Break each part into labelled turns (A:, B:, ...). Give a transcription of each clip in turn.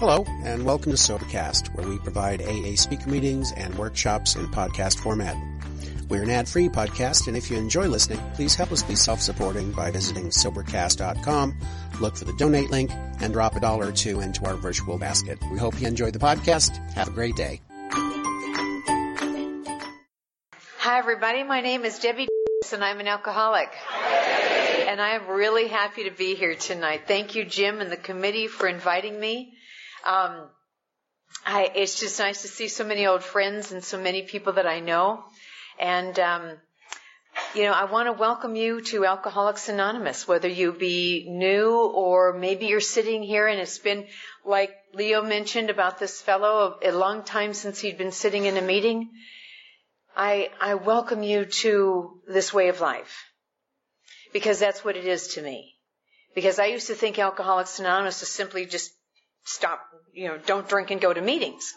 A: Hello, and welcome to Sobercast, where we provide AA speaker meetings and workshops in podcast format. We're an ad-free podcast, and if you enjoy listening, please help us be self-supporting by visiting Sobercast.com, look for the donate link, and drop a dollar or two into our virtual basket. We hope you enjoy the podcast. Have a great day.
B: Hi, everybody. My name is Debbie, and I'm an alcoholic. And I am really happy to be here tonight. Thank you, Jim, and the committee for inviting me. Um, I, it's just nice to see so many old friends and so many people that I know. And, um, you know, I want to welcome you to Alcoholics Anonymous, whether you be new or maybe you're sitting here and it's been, like Leo mentioned about this fellow, a long time since he'd been sitting in a meeting. I, I welcome you to this way of life because that's what it is to me. Because I used to think Alcoholics Anonymous is simply just stop, you know, don't drink and go to meetings.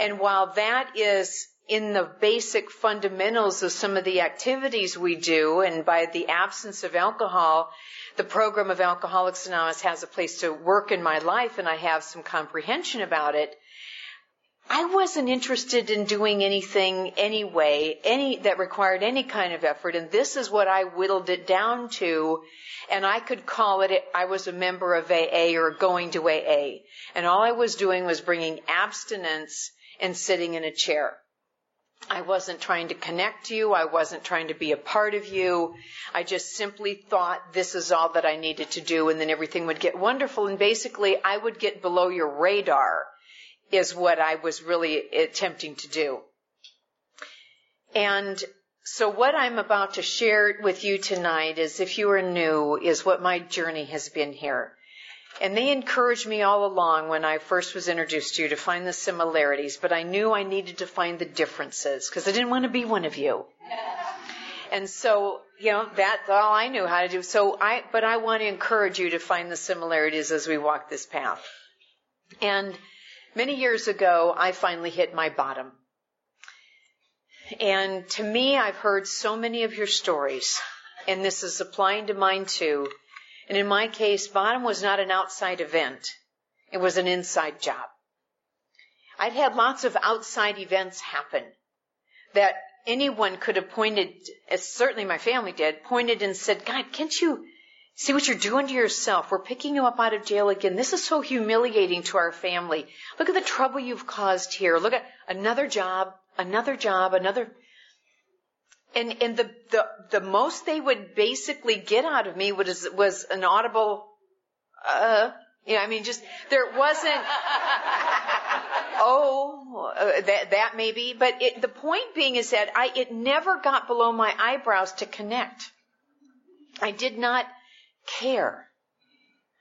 B: And while that is in the basic fundamentals of some of the activities we do, and by the absence of alcohol, the program of Alcoholics Anonymous has a place to work in my life and I have some comprehension about it. I wasn't interested in doing anything anyway, any that required any kind of effort, and this is what I whittled it down to, and I could call it, I was a member of AA or going to AA, and all I was doing was bringing abstinence and sitting in a chair. I wasn't trying to connect you. I wasn't trying to be a part of you. I just simply thought this is all that I needed to do and then everything would get wonderful. And basically I would get below your radar is what I was really attempting to do. And so what I'm about to share with you tonight is if you are new, is what my journey has been here. And they encouraged me all along when I first was introduced to you to find the similarities, but I knew I needed to find the differences because I didn't want to be one of you. And so, you know, that's all I knew how to do. So I, but I want to encourage you to find the similarities as we walk this path. And Many years ago, I finally hit my bottom. And to me, I've heard so many of your stories, and this is applying to mine too. And in my case, bottom was not an outside event. It was an inside job. I'd had lots of outside events happen that anyone could have pointed, as certainly my family did, pointed and said, God, can't you, See what you're doing to yourself. We're picking you up out of jail again. This is so humiliating to our family. Look at the trouble you've caused here. Look at another job, another job, another. And, and the, the, the most they would basically get out of me was, was an audible, uh, yeah, I mean, just, there wasn't, oh, uh, that, that maybe, but it, the point being is that I, it never got below my eyebrows to connect. I did not, care.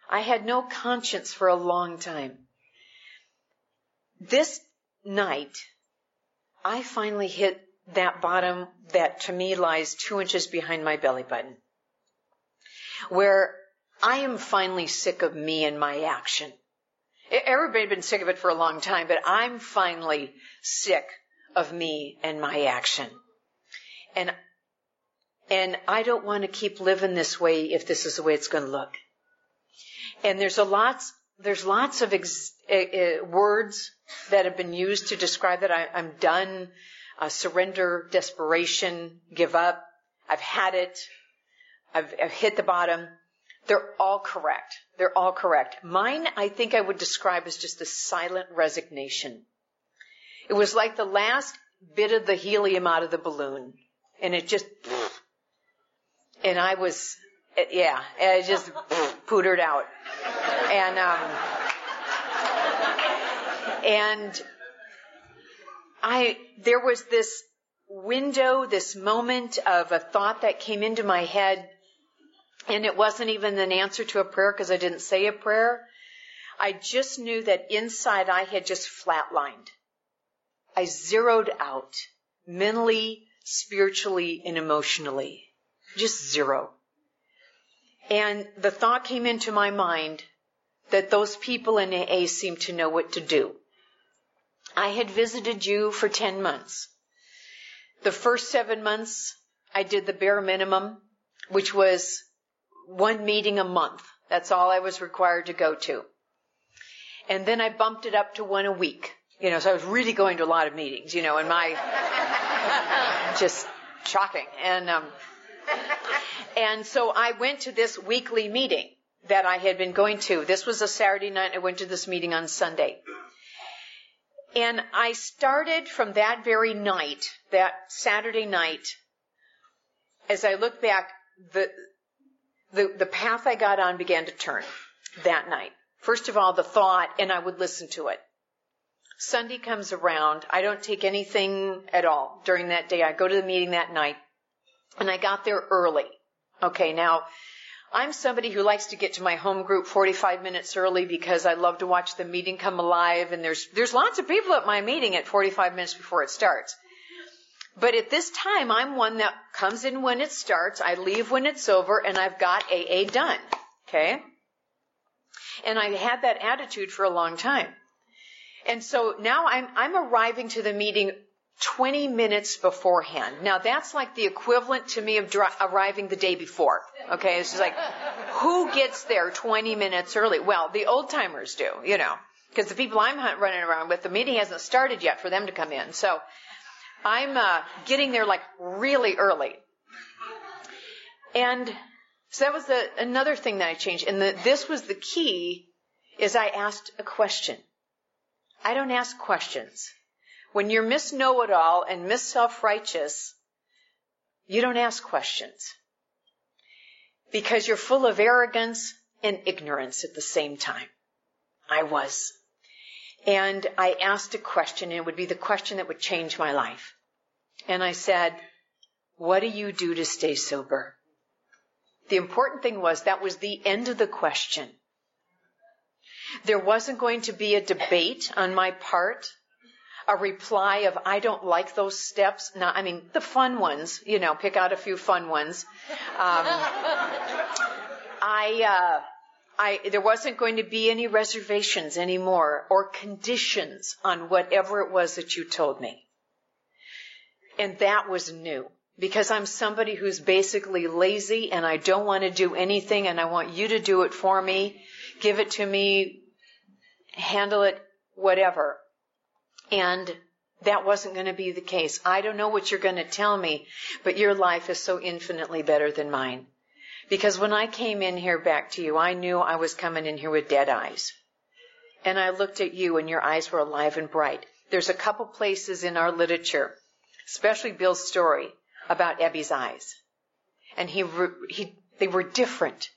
B: I had no conscience for a long time. This night, I finally hit that bottom that to me lies two inches behind my belly button. Where I am finally sick of me and my action. Everybody had been sick of it for a long time, but I'm finally sick of me and my action. And and I don't want to keep living this way if this is the way it's going to look. And there's a lots, there's lots of ex, uh, words that have been used to describe that. I, am done, uh, surrender, desperation, give up. I've had it. I've, I've hit the bottom. They're all correct. They're all correct. Mine, I think I would describe as just a silent resignation. It was like the last bit of the helium out of the balloon. And it just, and I was, yeah, I just pootered out. And, um, and I, there was this window, this moment of a thought that came into my head, and it wasn't even an answer to a prayer because I didn't say a prayer. I just knew that inside I had just flatlined. I zeroed out mentally, spiritually, and emotionally. Just zero. And the thought came into my mind that those people in AA seemed to know what to do. I had visited you for 10 months. The first seven months, I did the bare minimum, which was one meeting a month. That's all I was required to go to. And then I bumped it up to one a week. You know, so I was really going to a lot of meetings, you know, and my, just shocking. And, um, and so I went to this weekly meeting that I had been going to. This was a Saturday night. I went to this meeting on Sunday. And I started from that very night, that Saturday night, as I look back, the, the, the path I got on began to turn that night. First of all, the thought, and I would listen to it. Sunday comes around. I don't take anything at all during that day. I go to the meeting that night and I got there early. Okay, now I'm somebody who likes to get to my home group 45 minutes early because I love to watch the meeting come alive and there's, there's lots of people at my meeting at 45 minutes before it starts. But at this time, I'm one that comes in when it starts, I leave when it's over, and I've got AA done. Okay? And I had that attitude for a long time. And so now I'm, I'm arriving to the meeting 20 minutes beforehand. Now that's like the equivalent to me of dri- arriving the day before. Okay, it's just like, who gets there 20 minutes early? Well, the old timers do, you know, because the people I'm running around with, the meeting hasn't started yet for them to come in. So I'm uh, getting there like really early. And so that was the, another thing that I changed. And the, this was the key is I asked a question. I don't ask questions. When you're Miss Know-It-All and Miss Self-Righteous, you don't ask questions. Because you're full of arrogance and ignorance at the same time. I was. And I asked a question, and it would be the question that would change my life. And I said, what do you do to stay sober? The important thing was that was the end of the question. There wasn't going to be a debate on my part, a reply of, I don't like those steps. Not, I mean, the fun ones, you know, pick out a few fun ones. Um, I, uh, I, there wasn't going to be any reservations anymore or conditions on whatever it was that you told me. And that was new because I'm somebody who's basically lazy and I don't want to do anything and I want you to do it for me, give it to me, handle it, whatever. And that wasn't going to be the case. I don't know what you're going to tell me, but your life is so infinitely better than mine. Because when I came in here back to you, I knew I was coming in here with dead eyes. And I looked at you and your eyes were alive and bright. There's a couple places in our literature, especially Bill's story, about Ebby's eyes. And he, he, they were different.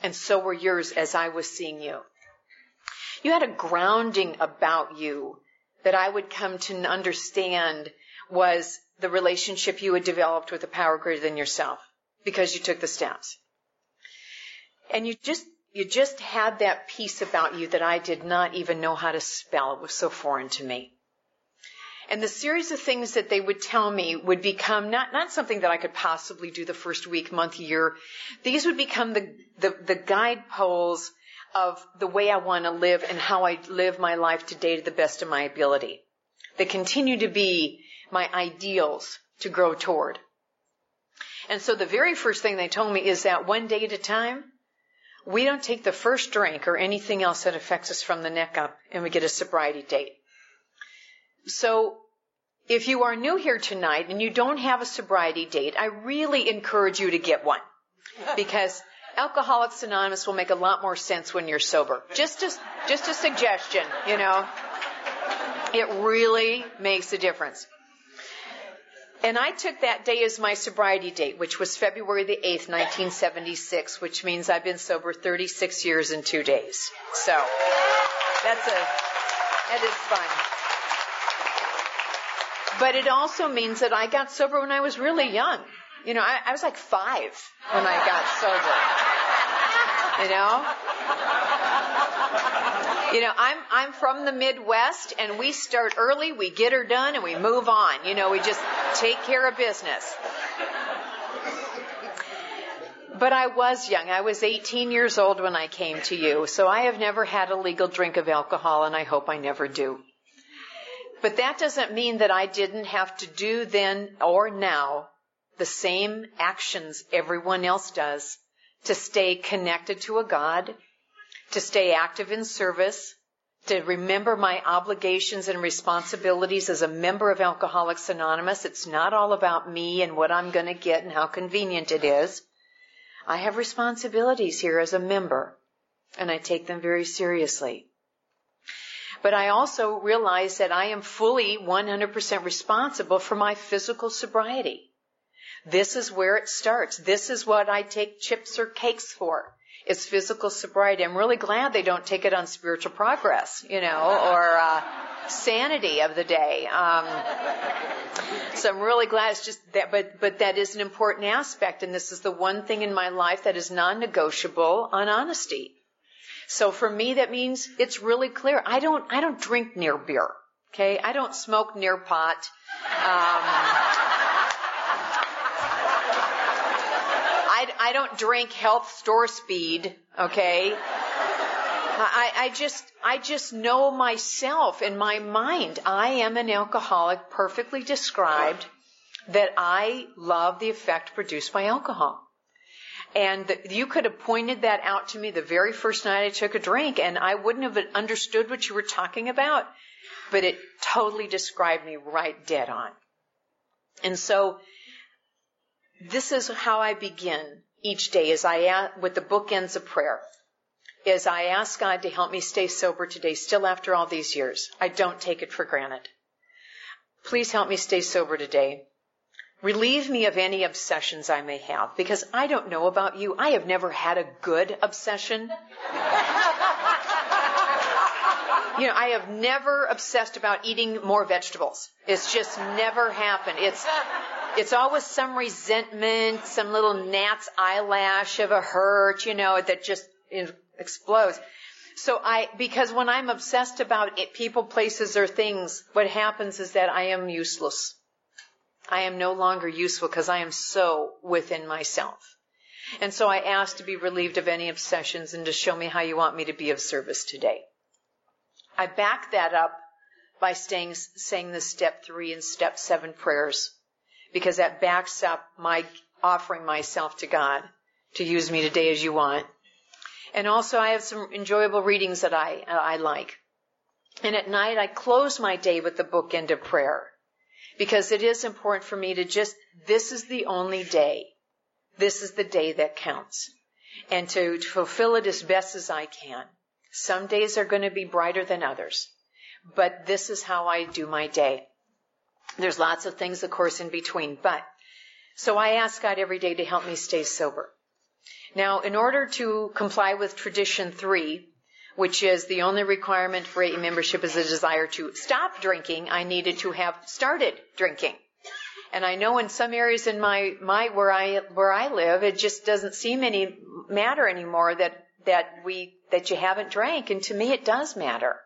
B: And so were yours as I was seeing you. You had a grounding about you that I would come to understand was the relationship you had developed with a power greater than yourself because you took the steps. And you just, you just had that peace about you that I did not even know how to spell. It was so foreign to me. And the series of things that they would tell me would become not, not something that I could possibly do the first week, month, year. These would become the, the, the guideposts of the way I want to live and how I live my life today to the best of my ability. They continue to be my ideals to grow toward. And so the very first thing they told me is that one day at a time, we don't take the first drink or anything else that affects us from the neck up and we get a sobriety date. So if you are new here tonight and you don't have a sobriety date, I really encourage you to get one because Alcoholics Anonymous will make a lot more sense when you're sober. Just a, just a suggestion, you know. It really makes a difference. And I took that day as my sobriety date, which was February the 8th, 1976, which means I've been sober 36 years and two days. So, that's a, that is fun. But it also means that I got sober when I was really young. You know, I, I was like five when I got sober. You know? You know, I'm I'm from the Midwest and we start early, we get her done and we move on. You know, we just take care of business. But I was young. I was 18 years old when I came to you. So I have never had a legal drink of alcohol and I hope I never do. But that doesn't mean that I didn't have to do then or now the same actions everyone else does to stay connected to a God, to stay active in service, to remember my obligations and responsibilities as a member of Alcoholics Anonymous. It's not all about me and what I'm going to get and how convenient it is. I have responsibilities here as a member, and I take them very seriously. But I also realize that I am fully 100% responsible for my physical sobriety. This is where it starts. This is what I take chips or cakes for It's physical sobriety. I'm really glad they don't take it on spiritual progress, you know, or uh, sanity of the day. Um, so I'm really glad it's just that, but but that is an important aspect, and this is the one thing in my life that is non-negotiable on honesty. So for me, that means it's really clear. I don't I don't drink near beer. Okay, I don't smoke near pot. Um, I, don't drink health store speed, okay? I, I just, I just know myself in my mind. I am an alcoholic perfectly described that I love the effect produced by alcohol. And the, you could have pointed that out to me the very first night I took a drink and I wouldn't have understood what you were talking about, but it totally described me right dead on. And so this is how I begin each day as I with the bookends of prayer. Is I ask God to help me stay sober today, still after all these years. I don't take it for granted. Please help me stay sober today. Relieve me of any obsessions I may have, because I don't know about you. I have never had a good obsession. you know, I have never obsessed about eating more vegetables. It's just never happened. It's it's always some resentment, some little gnat's eyelash of a hurt, you know, that just explodes. So I, because when I'm obsessed about it, people, places, or things, what happens is that I am useless. I am no longer useful because I am so within myself. And so I ask to be relieved of any obsessions and to show me how you want me to be of service today. I back that up by staying, saying the step three and step seven prayers because that backs up my offering myself to God to use me today as you want. And also I have some enjoyable readings that I, I like. And at night I close my day with the bookend of prayer because it is important for me to just, this is the only day. This is the day that counts and to, to fulfill it as best as I can. Some days are going to be brighter than others, but this is how I do my day. There's lots of things, of course, in between, but so I ask God every day to help me stay sober. Now, in order to comply with tradition three, which is the only requirement for AA membership is a desire to stop drinking, I needed to have started drinking. And I know in some areas in my, my, where I, where I live, it just doesn't seem any matter anymore that, that we, that you haven't drank. And to me, it does matter.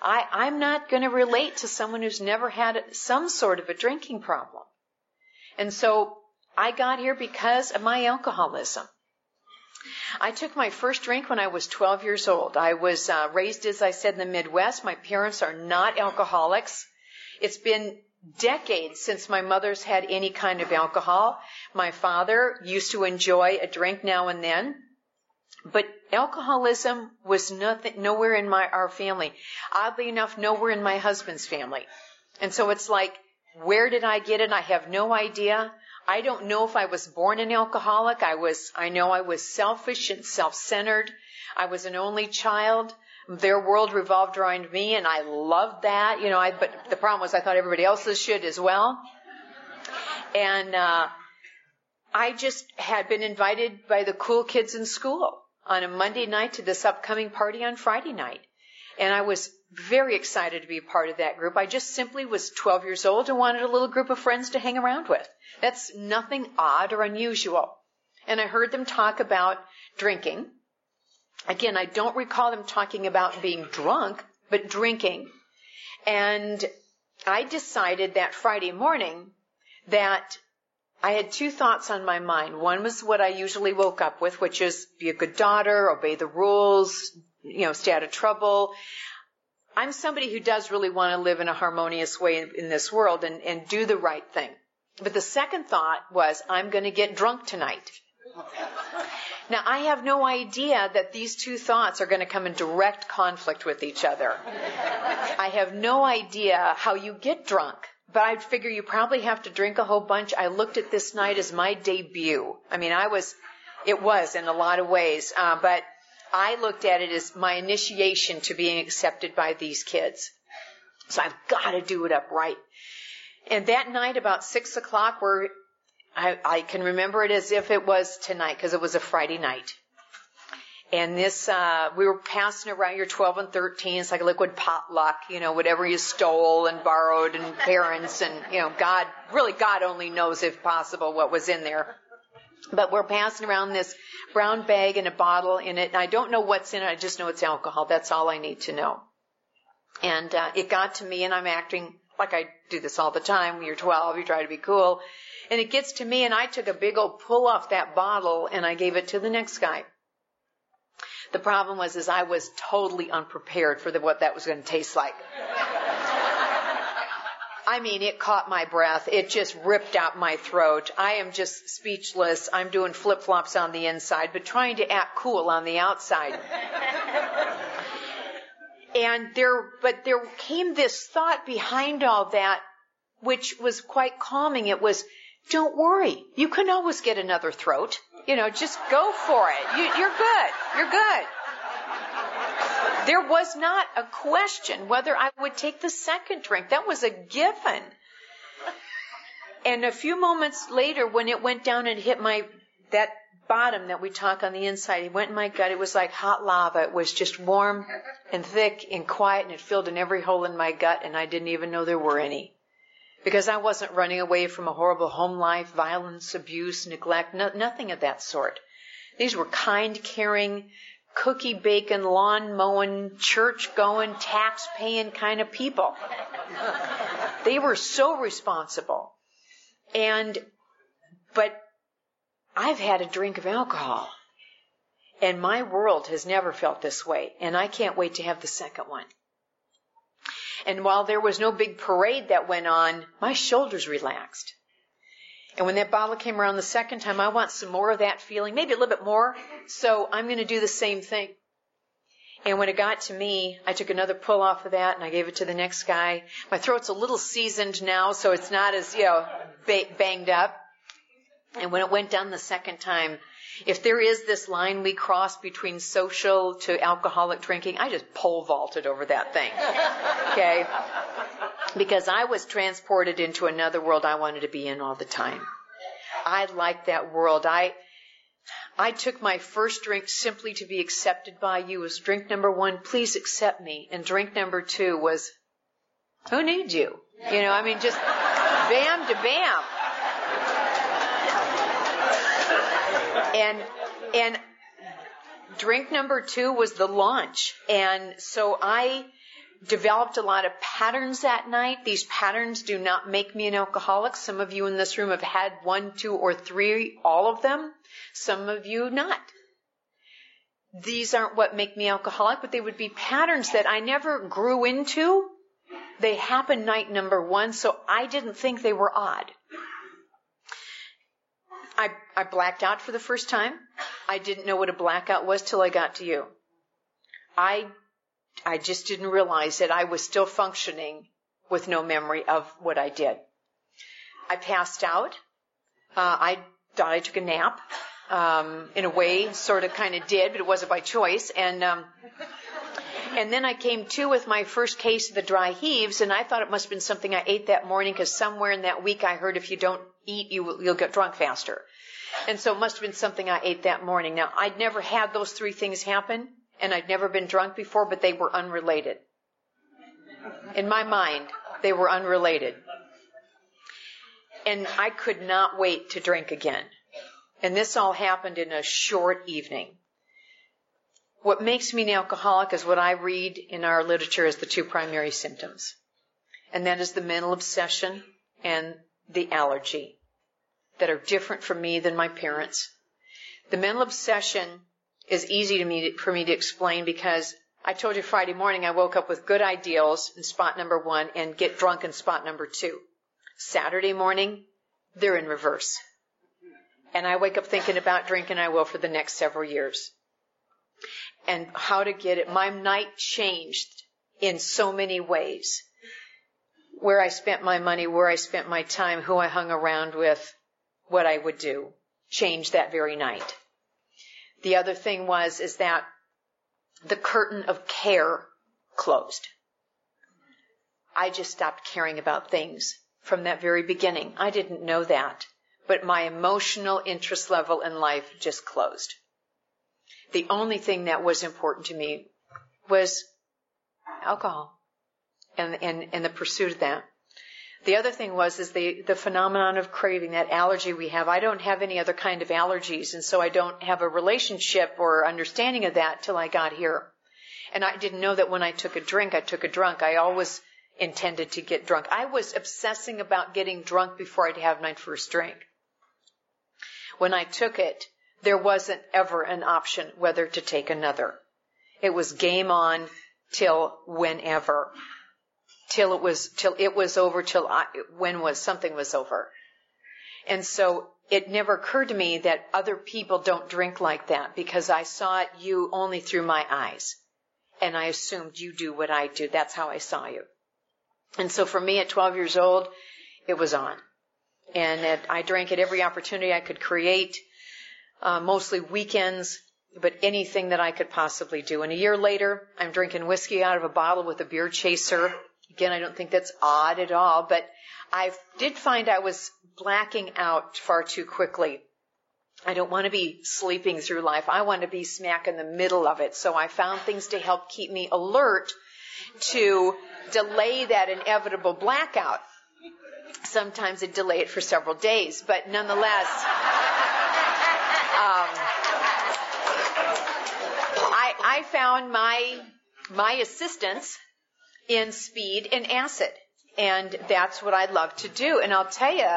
B: I, I'm not going to relate to someone who's never had some sort of a drinking problem. And so I got here because of my alcoholism. I took my first drink when I was 12 years old. I was uh, raised, as I said, in the Midwest. My parents are not alcoholics. It's been decades since my mother's had any kind of alcohol. My father used to enjoy a drink now and then. But alcoholism was nothing, nowhere in my, our family. Oddly enough, nowhere in my husband's family. And so it's like, where did I get it? I have no idea. I don't know if I was born an alcoholic. I was, I know I was selfish and self-centered. I was an only child. Their world revolved around me and I loved that, you know, I, but the problem was I thought everybody else's should as well. And, uh, I just had been invited by the cool kids in school on a Monday night to this upcoming party on Friday night. And I was very excited to be a part of that group. I just simply was 12 years old and wanted a little group of friends to hang around with. That's nothing odd or unusual. And I heard them talk about drinking. Again, I don't recall them talking about being drunk, but drinking. And I decided that Friday morning that I had two thoughts on my mind. One was what I usually woke up with, which is be a good daughter, obey the rules, you know, stay out of trouble. I'm somebody who does really want to live in a harmonious way in, this world and, and do the right thing. But the second thought was, I'm going to get drunk tonight. Now, I have no idea that these two thoughts are going to come in direct conflict with each other. I have no idea how you get drunk, but I figure you probably have to drink a whole bunch. I looked at this night as my debut. I mean, I was, it was in a lot of ways, uh, but I looked at it as my initiation to being accepted by these kids. So I've got to do it up right. And that night, about six o'clock, we're I, I can remember it as if it was tonight because it was a Friday night. And this, uh, we were passing around your 12 and 13. It's like a liquid potluck, you know, whatever you stole and borrowed and parents and, you know, God, really God only knows if possible what was in there. But we're passing around this brown bag and a bottle in it. And I don't know what's in it. I just know it's alcohol. That's all I need to know. And, uh, it got to me and I'm acting like I do this all the time. When you're 12, you try to be cool. And it gets to me and I took a big old pull off that bottle and I gave it to the next guy. The problem was is I was totally unprepared for the, what that was going to taste like. I mean, it caught my breath. It just ripped out my throat. I am just speechless. I'm doing flip flops on the inside, but trying to act cool on the outside. and there, but there came this thought behind all that, which was quite calming. It was, don't worry. You can always get another throat. You know, just go for it. You, you're good. You're good. There was not a question whether I would take the second drink. That was a given. And a few moments later, when it went down and hit my, that bottom that we talk on the inside, it went in my gut. It was like hot lava. It was just warm and thick and quiet and it filled in every hole in my gut and I didn't even know there were any because I wasn't running away from a horrible home life, violence, abuse, neglect, no, nothing of that sort. These were kind, caring, cookie bacon, lawn mowing, church going, tax paying kind of people. they were so responsible. And, but I've had a drink of alcohol and my world has never felt this way and I can't wait to have the second one. And while there was no big parade that went on, my shoulders relaxed. And when that bottle came around the second time, I want some more of that feeling, maybe a little bit more. So I'm going to do the same thing. And when it got to me, I took another pull off of that and I gave it to the next guy. My throat's a little seasoned now, so it's not as, you know, banged up. And when it went down the second time, if there is this line we cross between social to alcoholic drinking, I just pole vaulted over that thing. Okay? Because I was transported into another world I wanted to be in all the time. I liked that world. I, I took my first drink simply to be accepted by you was drink number one, please accept me. And drink number two was, who needs you? You know, I mean, just bam to bam. And, and drink number two was the launch. And so I developed a lot of patterns that night. These patterns do not make me an alcoholic. Some of you in this room have had one, two, or three, all of them. Some of you not. These aren't what make me alcoholic, but they would be patterns that I never grew into. They happened night number one, so I didn't think they were odd. I, I blacked out for the first time. I didn't know what a blackout was till I got to you. I, I just didn't realize that I was still functioning with no memory of what I did. I passed out. Uh, I thought I took a nap. Um, in a way, sort of kind of did, but it wasn't by choice. And, um, and then I came to with my first case of the dry heaves, and I thought it must have been something I ate that morning because somewhere in that week I heard if you don't eat, you you'll get drunk faster. And so it must have been something I ate that morning. Now, I'd never had those three things happen, and I'd never been drunk before, but they were unrelated. In my mind, they were unrelated. And I could not wait to drink again. And this all happened in a short evening. What makes me an alcoholic is what I read in our literature as the two primary symptoms. And that is the mental obsession and the allergy that are different from me than my parents. The mental obsession is easy to me, for me to explain because I told you Friday morning I woke up with good ideals in spot number one and get drunk in spot number two. Saturday morning, they're in reverse. And I wake up thinking about drinking, I will for the next several years. And how to get it. My night changed in so many ways. Where I spent my money, where I spent my time, who I hung around with, what I would do, change that very night. The other thing was, is that the curtain of care closed. I just stopped caring about things from that very beginning. I didn't know that, but my emotional interest level in life just closed. The only thing that was important to me was alcohol and, and, and the pursuit of that. The other thing was is the the phenomenon of craving, that allergy we have. I don't have any other kind of allergies, and so I don't have a relationship or understanding of that till I got here. And I didn't know that when I took a drink, I took a drunk. I always intended to get drunk. I was obsessing about getting drunk before I'd have my first drink. When I took it, there wasn't ever an option whether to take another. It was game on till whenever till it was till it was over till I, when was something was over. And so it never occurred to me that other people don't drink like that because I saw you only through my eyes. And I assumed you do what I do. That's how I saw you. And so for me at 12 years old, it was on. And it, I drank at every opportunity I could create, uh, mostly weekends, but anything that I could possibly do. And a year later, I'm drinking whiskey out of a bottle with a beer chaser Again, I don't think that's odd at all, but I did find I was blacking out far too quickly. I don't want to be sleeping through life. I want to be smack in the middle of it. So I found things to help keep me alert to delay that inevitable blackout. Sometimes it delay it for several days, but nonetheless, um, I, I found my my assistance in speed and acid. And that's what I love to do. And I'll tell you,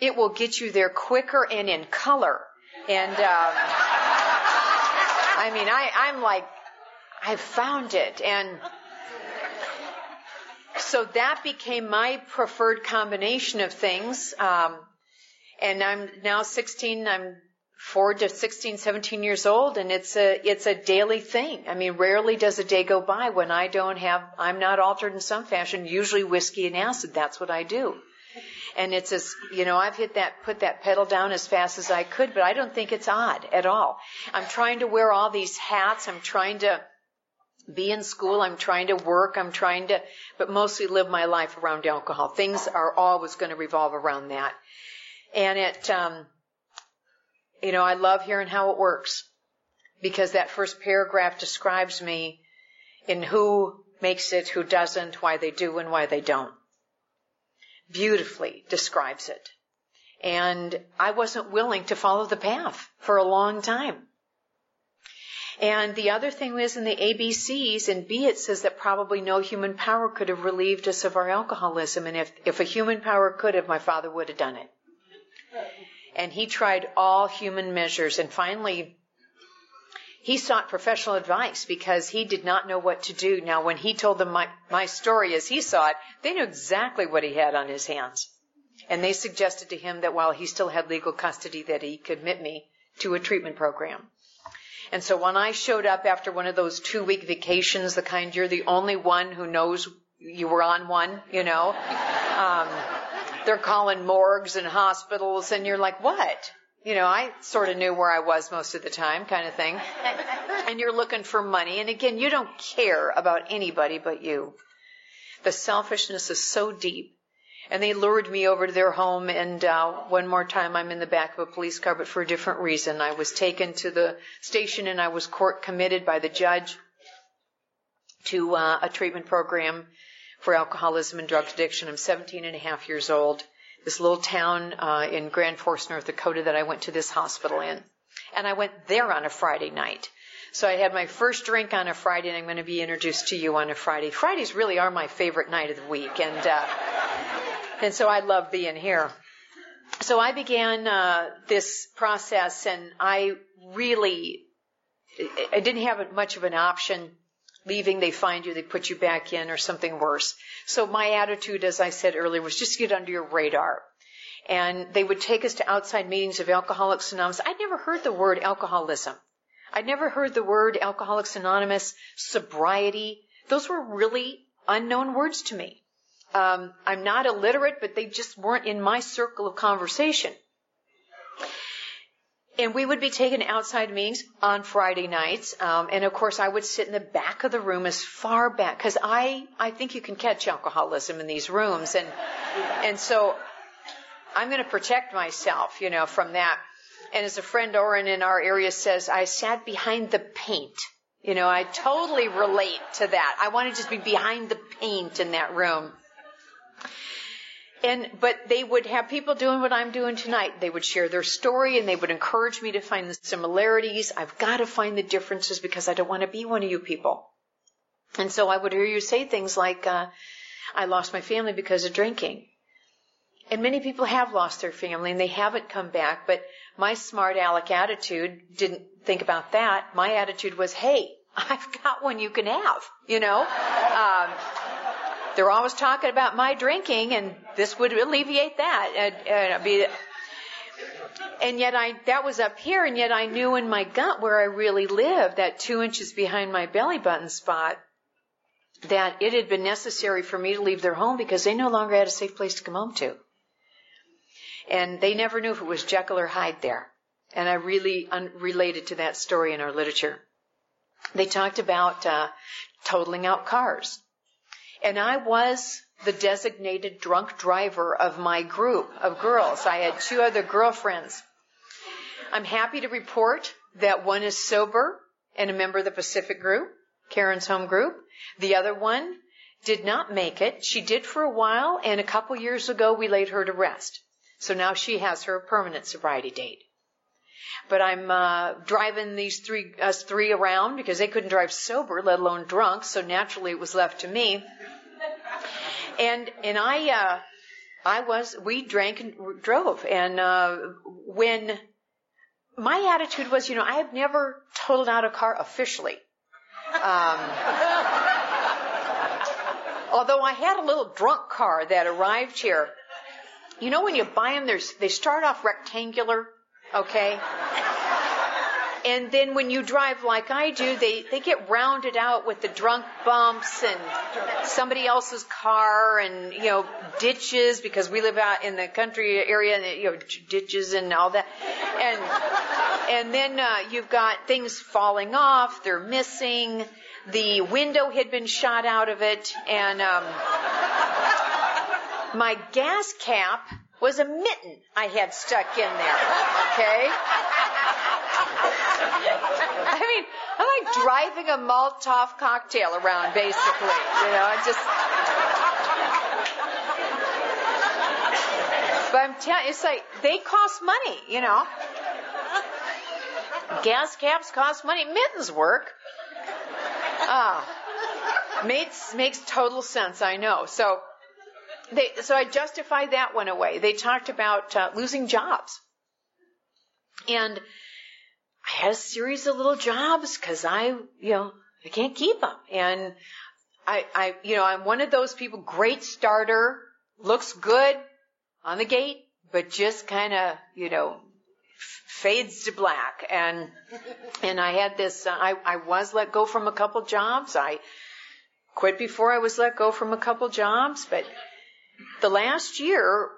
B: it will get you there quicker and in color. And, um, I mean, I, I'm like, I found it. And so that became my preferred combination of things. Um, and I'm now 16, I'm four to 16, 17 years old and it's a, it's a daily thing. I mean, rarely does a day go by when I don't have, I'm not altered in some fashion, usually whiskey and acid. That's what I do. And it's as, you know, I've hit that, put that pedal down as fast as I could, but I don't think it's odd at all. I'm trying to wear all these hats. I'm trying to be in school. I'm trying to work. I'm trying to, but mostly live my life around alcohol. Things are always going to revolve around that. And it, um, you know, I love hearing how it works because that first paragraph describes me in who makes it, who doesn't, why they do and why they don't. Beautifully describes it. And I wasn't willing to follow the path for a long time. And the other thing is in the ABCs and B it says that probably no human power could have relieved us of our alcoholism. And if, if a human power could have, my father would have done it and he tried all human measures and finally he sought professional advice because he did not know what to do. Now, when he told them my, my story as he saw it, they knew exactly what he had on his hands. And they suggested to him that while he still had legal custody, that he commit me to a treatment program. And so when I showed up after one of those two week vacations, the kind you're the only one who knows you were on one, you know, um, they're calling morgues and hospitals and you're like, what? You know, I sort of knew where I was most of the time kind of thing. and you're looking for money. And again, you don't care about anybody but you. The selfishness is so deep. And they lured me over to their home and, uh, one more time I'm in the back of a police car, but for a different reason. I was taken to the station and I was court committed by the judge to, uh, a treatment program for alcoholism and drug addiction. I'm 17 and a half years old. This little town uh, in Grand Forks, North Dakota, that I went to this hospital in, and I went there on a Friday night. So I had my first drink on a Friday, and I'm going to be introduced to you on a Friday. Fridays really are my favorite night of the week, and uh, and so I love being here. So I began uh, this process, and I really I didn't have much of an option leaving, they find you, they put you back in or something worse. So my attitude, as I said earlier, was just get under your radar. And they would take us to outside meetings of Alcoholics Anonymous. I'd never heard the word alcoholism. I'd never heard the word Alcoholics Anonymous, sobriety. Those were really unknown words to me. Um, I'm not illiterate, but they just weren't in my circle of conversation. And we would be taken outside meetings on Friday nights, um, and of course I would sit in the back of the room as far back because I I think you can catch alcoholism in these rooms, and and so I'm going to protect myself, you know, from that. And as a friend Oren in our area says, I sat behind the paint. You know, I totally relate to that. I want to just be behind the paint in that room. And, but they would have people doing what I'm doing tonight. They would share their story and they would encourage me to find the similarities. I've got to find the differences because I don't want to be one of you people. And so I would hear you say things like, uh, I lost my family because of drinking. And many people have lost their family and they haven't come back, but my smart aleck attitude didn't think about that. My attitude was, hey, I've got one you can have, you know? Um, they're always talking about my drinking, and this would alleviate that. And, be, and yet I, that was up here, and yet I knew in my gut where I really lived, that two inches behind my belly button spot, that it had been necessary for me to leave their home because they no longer had a safe place to come home to. And they never knew if it was Jekyll or Hyde there. And I really un- related to that story in our literature. They talked about uh, totaling out cars. And I was the designated drunk driver of my group of girls. I had two other girlfriends. I'm happy to report that one is sober and a member of the Pacific group, Karen's home group. The other one did not make it. She did for a while, and a couple years ago we laid her to rest. So now she has her permanent sobriety date. But I'm uh, driving these three us three around because they couldn't drive sober, let alone drunk. So naturally, it was left to me. And and I uh, I was we drank and drove. And uh, when my attitude was, you know, I have never totaled out a car officially. Um, although I had a little drunk car that arrived here. You know, when you buy them, they start off rectangular, okay? And then when you drive like I do, they, they get rounded out with the drunk bumps and somebody else's car and, you know, ditches because we live out in the country area and, you know, ditches and all that. And, and then, uh, you've got things falling off, they're missing, the window had been shot out of it and, um, my gas cap was a mitten I had stuck in there. Okay? I mean, I'm like driving a Molotov cocktail around, basically. You know, I just. But I'm telling it's like they cost money. You know, gas caps cost money. Mittens work. Ah, makes makes total sense. I know. So they, so I justified that one away. They talked about uh, losing jobs. And I had a series of little jobs because I, you know, I can't keep them. And I, I, you know, I'm one of those people, great starter, looks good on the gate, but just kind of, you know, fades to black. And, and I had this, uh, I, I was let go from a couple jobs. I quit before I was let go from a couple jobs, but the last year,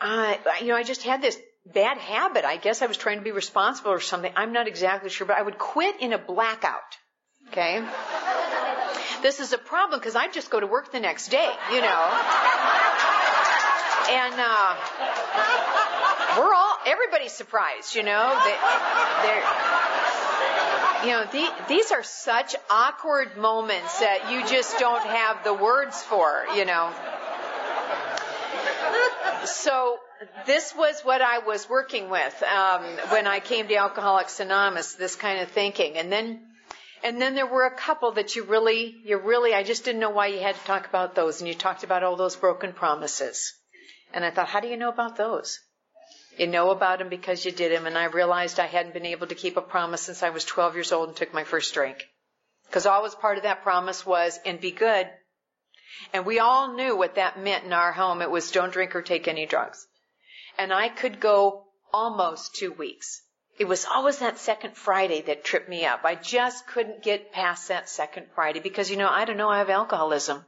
B: I, you know, I just had this bad habit. I guess I was trying to be responsible or something. I'm not exactly sure, but I would quit in a blackout. Okay? This is a problem because I just go to work the next day, you know. And uh, we're all, everybody's surprised, you know. They, you know, the, these are such awkward moments that you just don't have the words for, you know so this was what I was working with um, when I came to Alcoholics Anonymous. This kind of thinking, and then and then there were a couple that you really, you really, I just didn't know why you had to talk about those, and you talked about all those broken promises, and I thought, how do you know about those? You know about them because you did them, and I realized I hadn't been able to keep a promise since I was 12 years old and took my first drink. Because always part of that promise was, and be good, and we all knew what that meant in our home. It was don't drink or take any drugs. and I could go almost two weeks. It was always that second Friday that tripped me up. I just couldn't get past that second Friday because, you know, I don't know I have alcoholism.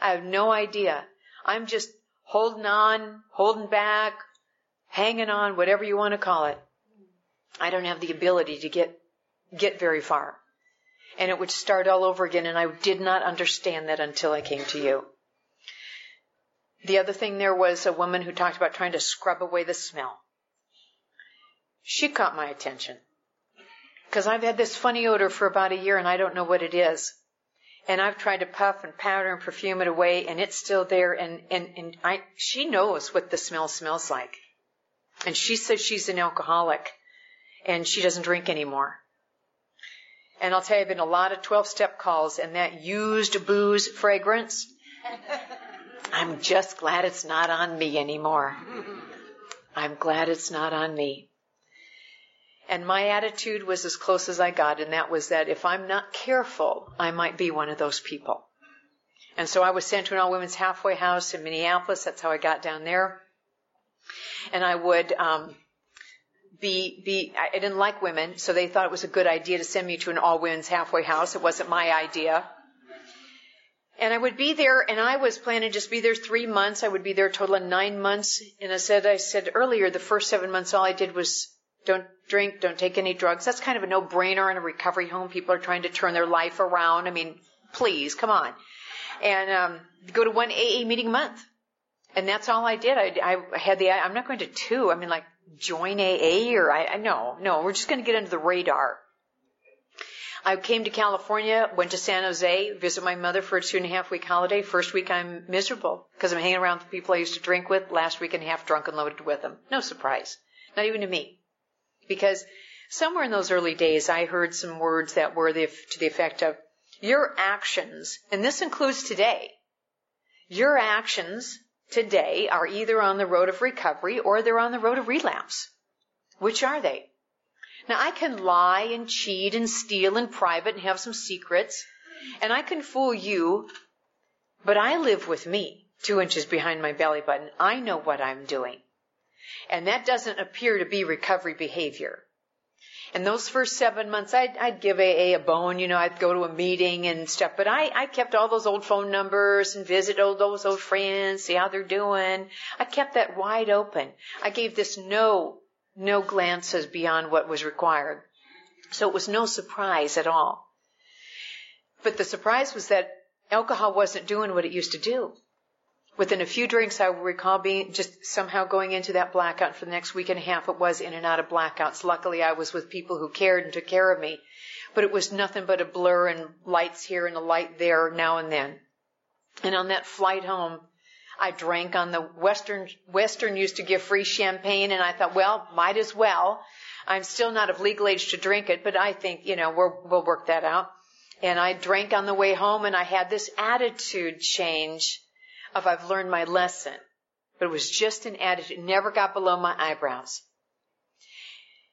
B: I have no idea. I'm just holding on, holding back, hanging on, whatever you want to call it. I don't have the ability to get, get very far. And it would start all over again and I did not understand that until I came to you. The other thing there was a woman who talked about trying to scrub away the smell. She caught my attention. Because I've had this funny odor for about a year and I don't know what it is. And I've tried to puff and powder and perfume it away and it's still there and, and, and I, she knows what the smell smells like. And she says she's an alcoholic and she doesn't drink anymore. And I'll tell you, I've been a lot of 12 step calls and that used booze fragrance. I'm just glad it's not on me anymore. I'm glad it's not on me. And my attitude was as close as I got, and that was that if I'm not careful, I might be one of those people. And so I was sent to an all women's halfway house in Minneapolis. That's how I got down there. And I would, um, be, be, I didn't like women, so they thought it was a good idea to send me to an all women's halfway house. It wasn't my idea. And I would be there, and I was planning to just be there three months. I would be there a total of nine months. And I said, I said earlier, the first seven months, all I did was don't drink, don't take any drugs. That's kind of a no-brainer in a recovery home. People are trying to turn their life around. I mean, please, come on. And um, go to one AA meeting a month. And that's all I did. I, I had the, I'm not going to two. I mean, like, join AA or I, I no, no, we're just going to get under the radar. I came to California, went to San Jose, visit my mother for a two and a half week holiday. First week I'm miserable because I'm hanging around with people I used to drink with. Last week and a half drunk and loaded with them. No surprise. Not even to me because somewhere in those early days I heard some words that were the, to the effect of your actions, and this includes today, your actions today are either on the road of recovery or they're on the road of relapse. Which are they? Now I can lie and cheat and steal in private and have some secrets, and I can fool you, but I live with me two inches behind my belly button. I know what I'm doing. And that doesn't appear to be recovery behavior. And those first seven months, I'd, I'd give AA a bone, you know, I'd go to a meeting and stuff, but I, I kept all those old phone numbers and visit all those old friends, see how they're doing. I kept that wide open. I gave this no, no glances beyond what was required. So it was no surprise at all. But the surprise was that alcohol wasn't doing what it used to do. Within a few drinks, I recall being just somehow going into that blackout. For the next week and a half, it was in and out of blackouts. Luckily, I was with people who cared and took care of me. But it was nothing but a blur and lights here and a light there now and then. And on that flight home, I drank on the Western, Western used to give free champagne and I thought, well, might as well. I'm still not of legal age to drink it, but I think, you know, we'll, we'll work that out. And I drank on the way home and I had this attitude change of I've learned my lesson. But it was just an attitude. It never got below my eyebrows.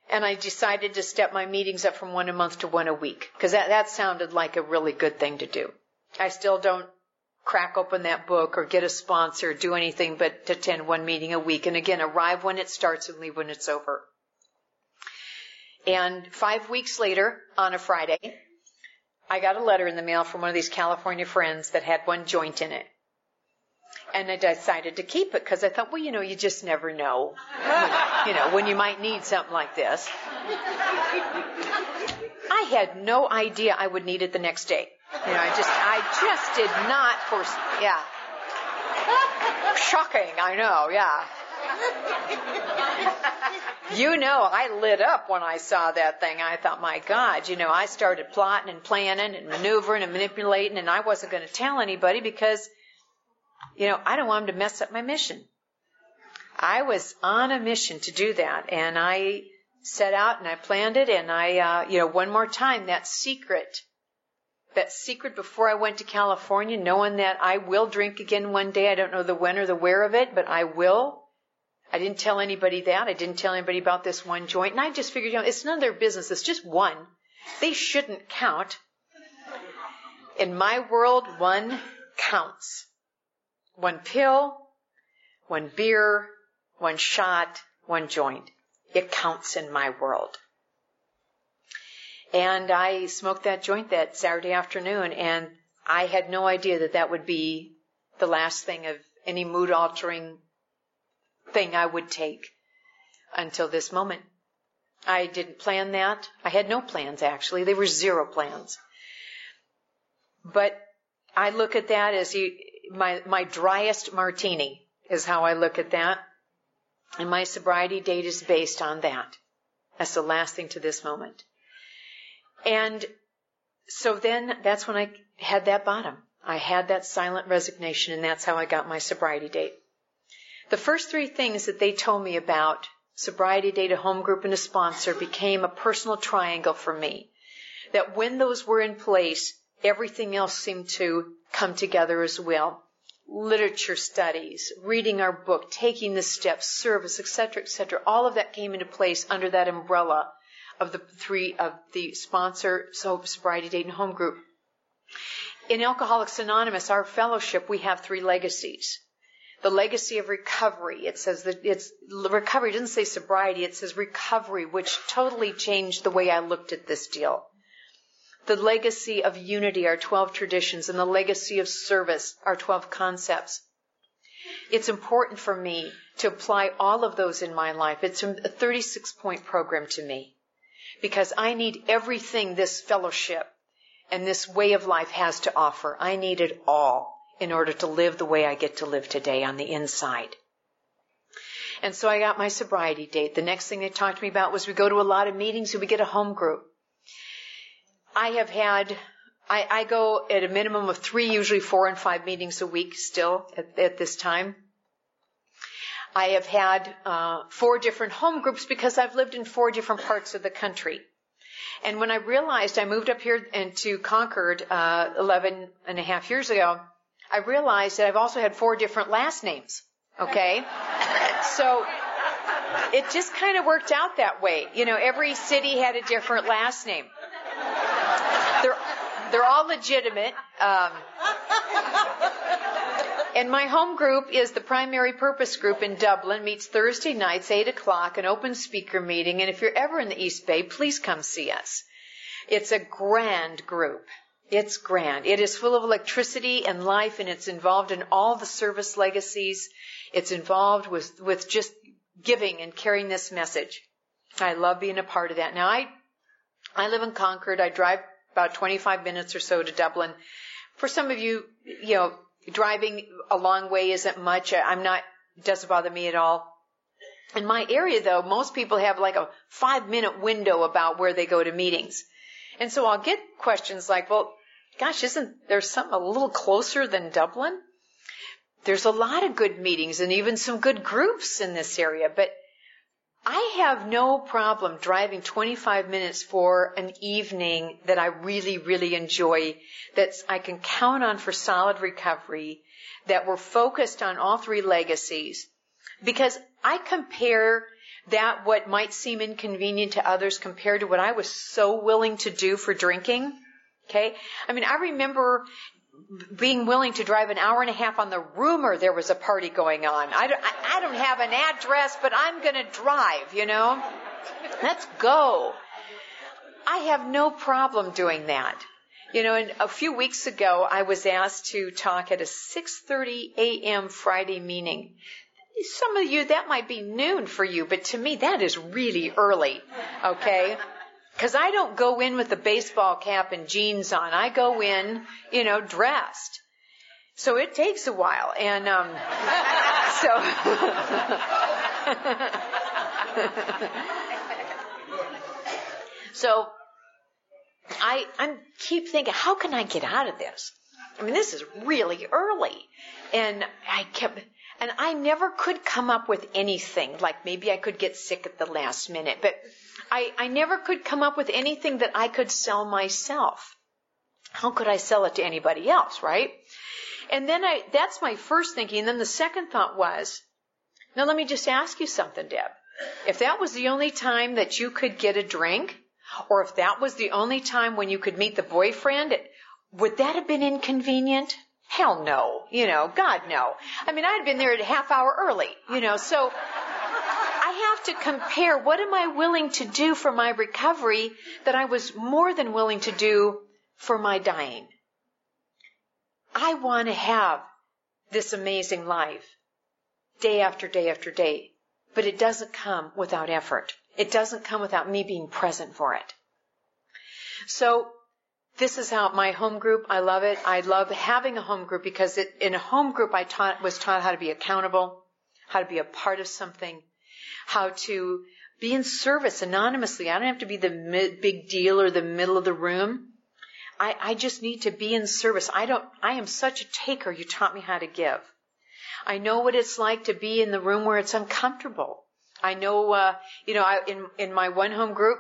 B: And I decided to step my meetings up from one a month to one a week because that, that sounded like a really good thing to do. I still don't crack open that book or get a sponsor, do anything but attend one meeting a week. And again, arrive when it starts and leave when it's over. And five weeks later, on a Friday, I got a letter in the mail from one of these California friends that had one joint in it and I decided to keep it because I thought, well, you know, you just never know, you know, when you might need something like this. I had no idea I would need it the next day. You know, I just, I just did not foresee, yeah. Shocking, I know, yeah. You know, I lit up when I saw that thing. I thought, my God, you know, I started plotting and planning and maneuvering and manipulating and I wasn't going to tell anybody because you know, I don't want him to mess up my mission. I was on a mission to do that, and I set out and I planned it, and I, uh, you know, one more time, that secret, that secret before I went to California, knowing that I will drink again one day. I don't know the when or the where of it, but I will. I didn't tell anybody that. I didn't tell anybody about this one joint, and I just figured, you know, it's none of their business. It's just one. They shouldn't count. In my world, one counts one pill, one beer, one shot, one joint. It counts in my world. And I smoked that joint that Saturday afternoon and I had no idea that that would be the last thing of any mood altering thing I would take until this moment. I didn't plan that. I had no plans actually. They were zero plans. But I look at that as you, my, my driest martini is how I look at that. And my sobriety date is based on that. That's the last thing to this moment. And so then that's when I had that bottom. I had that silent resignation and that's how I got my sobriety date. The first three things that they told me about sobriety date, a home group, and a sponsor became a personal triangle for me. That when those were in place, everything else seemed to come together as well. Literature studies, reading our book, taking the steps, service, etc., etc. All of that came into place under that umbrella of the three of the sponsor, so sobriety and home group. In Alcoholics Anonymous, our fellowship, we have three legacies. The legacy of recovery. It says that it's recovery. It doesn't say sobriety. It says recovery, which totally changed the way I looked at this deal the legacy of unity, our 12 traditions, and the legacy of service, our 12 concepts. It's important for me to apply all of those in my life. It's a 36 point program to me because I need everything this fellowship and this way of life has to offer. I need it all in order to live the way I get to live today on the inside. And so I got my sobriety date. The next thing they talked to me about was we go to a lot of meetings and we get a home group. I have had, I, I, go at a minimum of three, usually four and five meetings a week still at, at this time. I have had uh, four different home groups because I've lived in four different parts of the country. And when I realized I moved up here and to Concord uh, 11 and a half years ago, I realized that I've also had four different last names. Okay? so it just kind of worked out that way. You know, every city had a different last name. They're, all legitimate. Um, and my home group is the primary purpose group in Dublin, meets Thursday nights, 8 o'clock, an open speaker meeting. And if you're ever in the East Bay, please come see us. It's a grand group. It's grand. It is full of electricity and life and it's involved in all the service legacies. It's involved with, with just giving and carrying this message. I love being a part of that. Now I, I live in Concord. I drive about 25 minutes or so to Dublin. For some of you, you know, driving a long way isn't much. I'm not, doesn't bother me at all. In my area though, most people have like a five minute window about where they go to meetings. And so I'll get questions like, well, gosh, isn't there something a little closer than Dublin? There's a lot of good meetings and even some good groups in this area, but I have no problem driving 25 minutes for an evening that I really, really enjoy, that I can count on for solid recovery, that we're focused on all three legacies. Because I compare that what might seem inconvenient to others compared to what I was so willing to do for drinking. Okay? I mean, I remember being willing to drive an hour and a half on the rumor there was a party going on. I don't, I don't have an address, but I'm going to drive, you know? Let's go. I have no problem doing that. You know, and a few weeks ago, I was asked to talk at a 6:30 a.m. Friday meeting. Some of you, that might be noon for you, but to me, that is really early. Okay? Because I don't go in with a baseball cap and jeans on. I go in, you know, dressed. So it takes a while. And um, so. so I I keep thinking, how can I get out of this? I mean, this is really early. And I kept, and I never could come up with anything. Like maybe I could get sick at the last minute, but I, I never could come up with anything that I could sell myself. How could I sell it to anybody else, right? And then I, that's my first thinking. And then the second thought was, now let me just ask you something, Deb. If that was the only time that you could get a drink, or if that was the only time when you could meet the boyfriend, would that have been inconvenient? Hell no. You know, God no. I mean, I'd been there a half hour early, you know, so I have to compare what am I willing to do for my recovery that I was more than willing to do for my dying. I want to have this amazing life day after day after day, but it doesn't come without effort. It doesn't come without me being present for it. So this is how my home group, I love it. I love having a home group because it, in a home group I taught, was taught how to be accountable, how to be a part of something, how to be in service anonymously. I don't have to be the mid, big deal or the middle of the room. I, I just need to be in service. I don't, I am such a taker. You taught me how to give. I know what it's like to be in the room where it's uncomfortable. I know, uh, you know, I, in, in my one home group,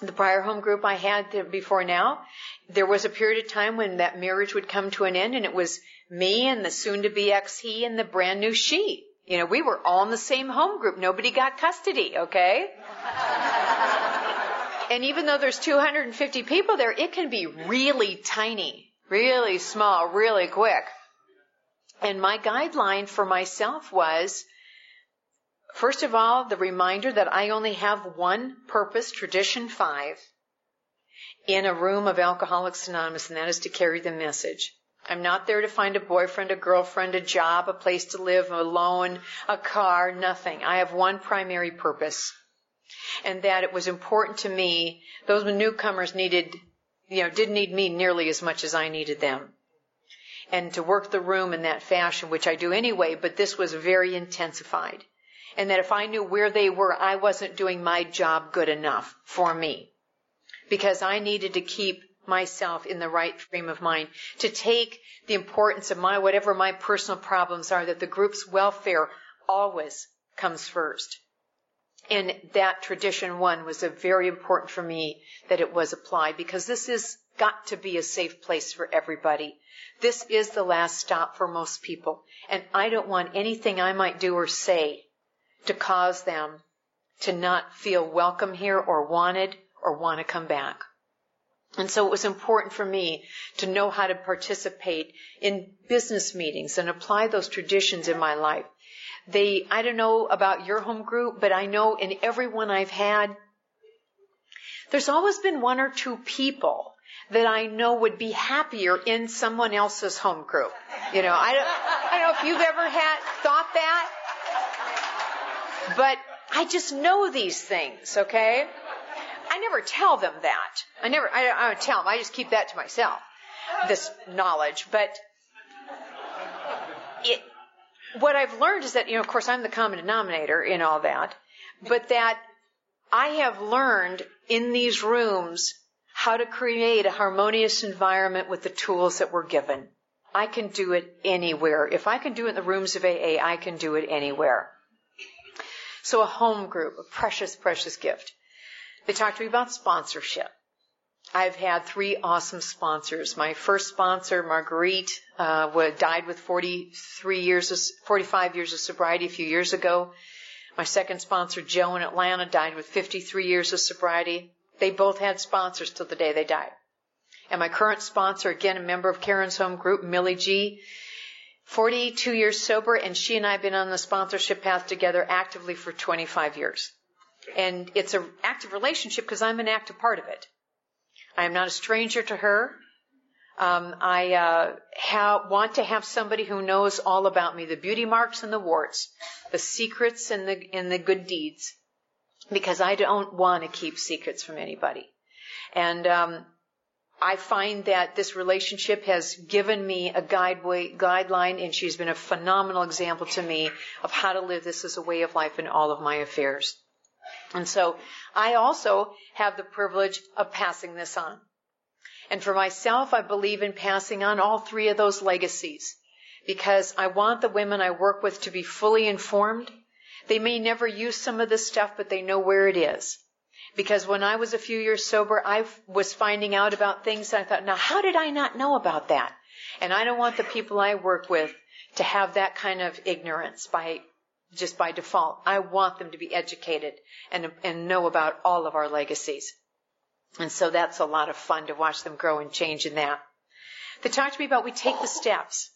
B: the prior home group I had before now, there was a period of time when that marriage would come to an end and it was me and the soon to be ex he and the brand new she. You know, we were all in the same home group. Nobody got custody, okay? and even though there's 250 people there, it can be really tiny, really small, really quick. And my guideline for myself was, first of all, the reminder that I only have one purpose, tradition five, in a room of Alcoholics Anonymous, and that is to carry the message. I'm not there to find a boyfriend, a girlfriend, a job, a place to live, a loan, a car, nothing. I have one primary purpose. And that it was important to me, those newcomers needed, you know, didn't need me nearly as much as I needed them. And to work the room in that fashion, which I do anyway, but this was very intensified. And that if I knew where they were, I wasn't doing my job good enough for me. Because I needed to keep myself in the right frame of mind to take the importance of my whatever my personal problems are that the group's welfare always comes first. And that tradition one was a very important for me that it was applied because this is got to be a safe place for everybody. This is the last stop for most people. And i don't want anything i might do or say to cause them to not feel welcome here or wanted or want to come back and so it was important for me to know how to participate in business meetings and apply those traditions in my life. They, I don't know about your home group, but I know in every one I've had, there's always been one or two people that I know would be happier in someone else's home group. You know, I don't, I don't know if you've ever had thought that, but I just know these things, okay? I never tell them that. I never, I, I don't tell them. I just keep that to myself, this knowledge. But it, what I've learned is that, you know, of course I'm the common denominator in all that, but that I have learned in these rooms how to create a harmonious environment with the tools that we're given. I can do it anywhere. If I can do it in the rooms of AA, I can do it anywhere. So a home group, a precious, precious gift. They talked to me about sponsorship. I've had three awesome sponsors. My first sponsor, Marguerite, uh, died with 43 years, of, 45 years of sobriety a few years ago. My second sponsor, Joe in Atlanta, died with 53 years of sobriety. They both had sponsors till the day they died. And my current sponsor, again, a member of Karen's home group, Millie G, 42 years sober, and she and I have been on the sponsorship path together actively for 25 years. And it's an active relationship because I'm an active part of it. I am not a stranger to her. Um, I uh, ha- want to have somebody who knows all about me, the beauty marks and the warts, the secrets and the and the good deeds, because I don't want to keep secrets from anybody. And um, I find that this relationship has given me a guideway, guideline, and she's been a phenomenal example to me of how to live this as a way of life in all of my affairs. And so I also have the privilege of passing this on. And for myself, I believe in passing on all three of those legacies because I want the women I work with to be fully informed. They may never use some of this stuff, but they know where it is. Because when I was a few years sober, I was finding out about things and I thought, now how did I not know about that? And I don't want the people I work with to have that kind of ignorance by just by default. I want them to be educated and, and know about all of our legacies. And so that's a lot of fun to watch them grow and change in that. They talked to me about we take the steps.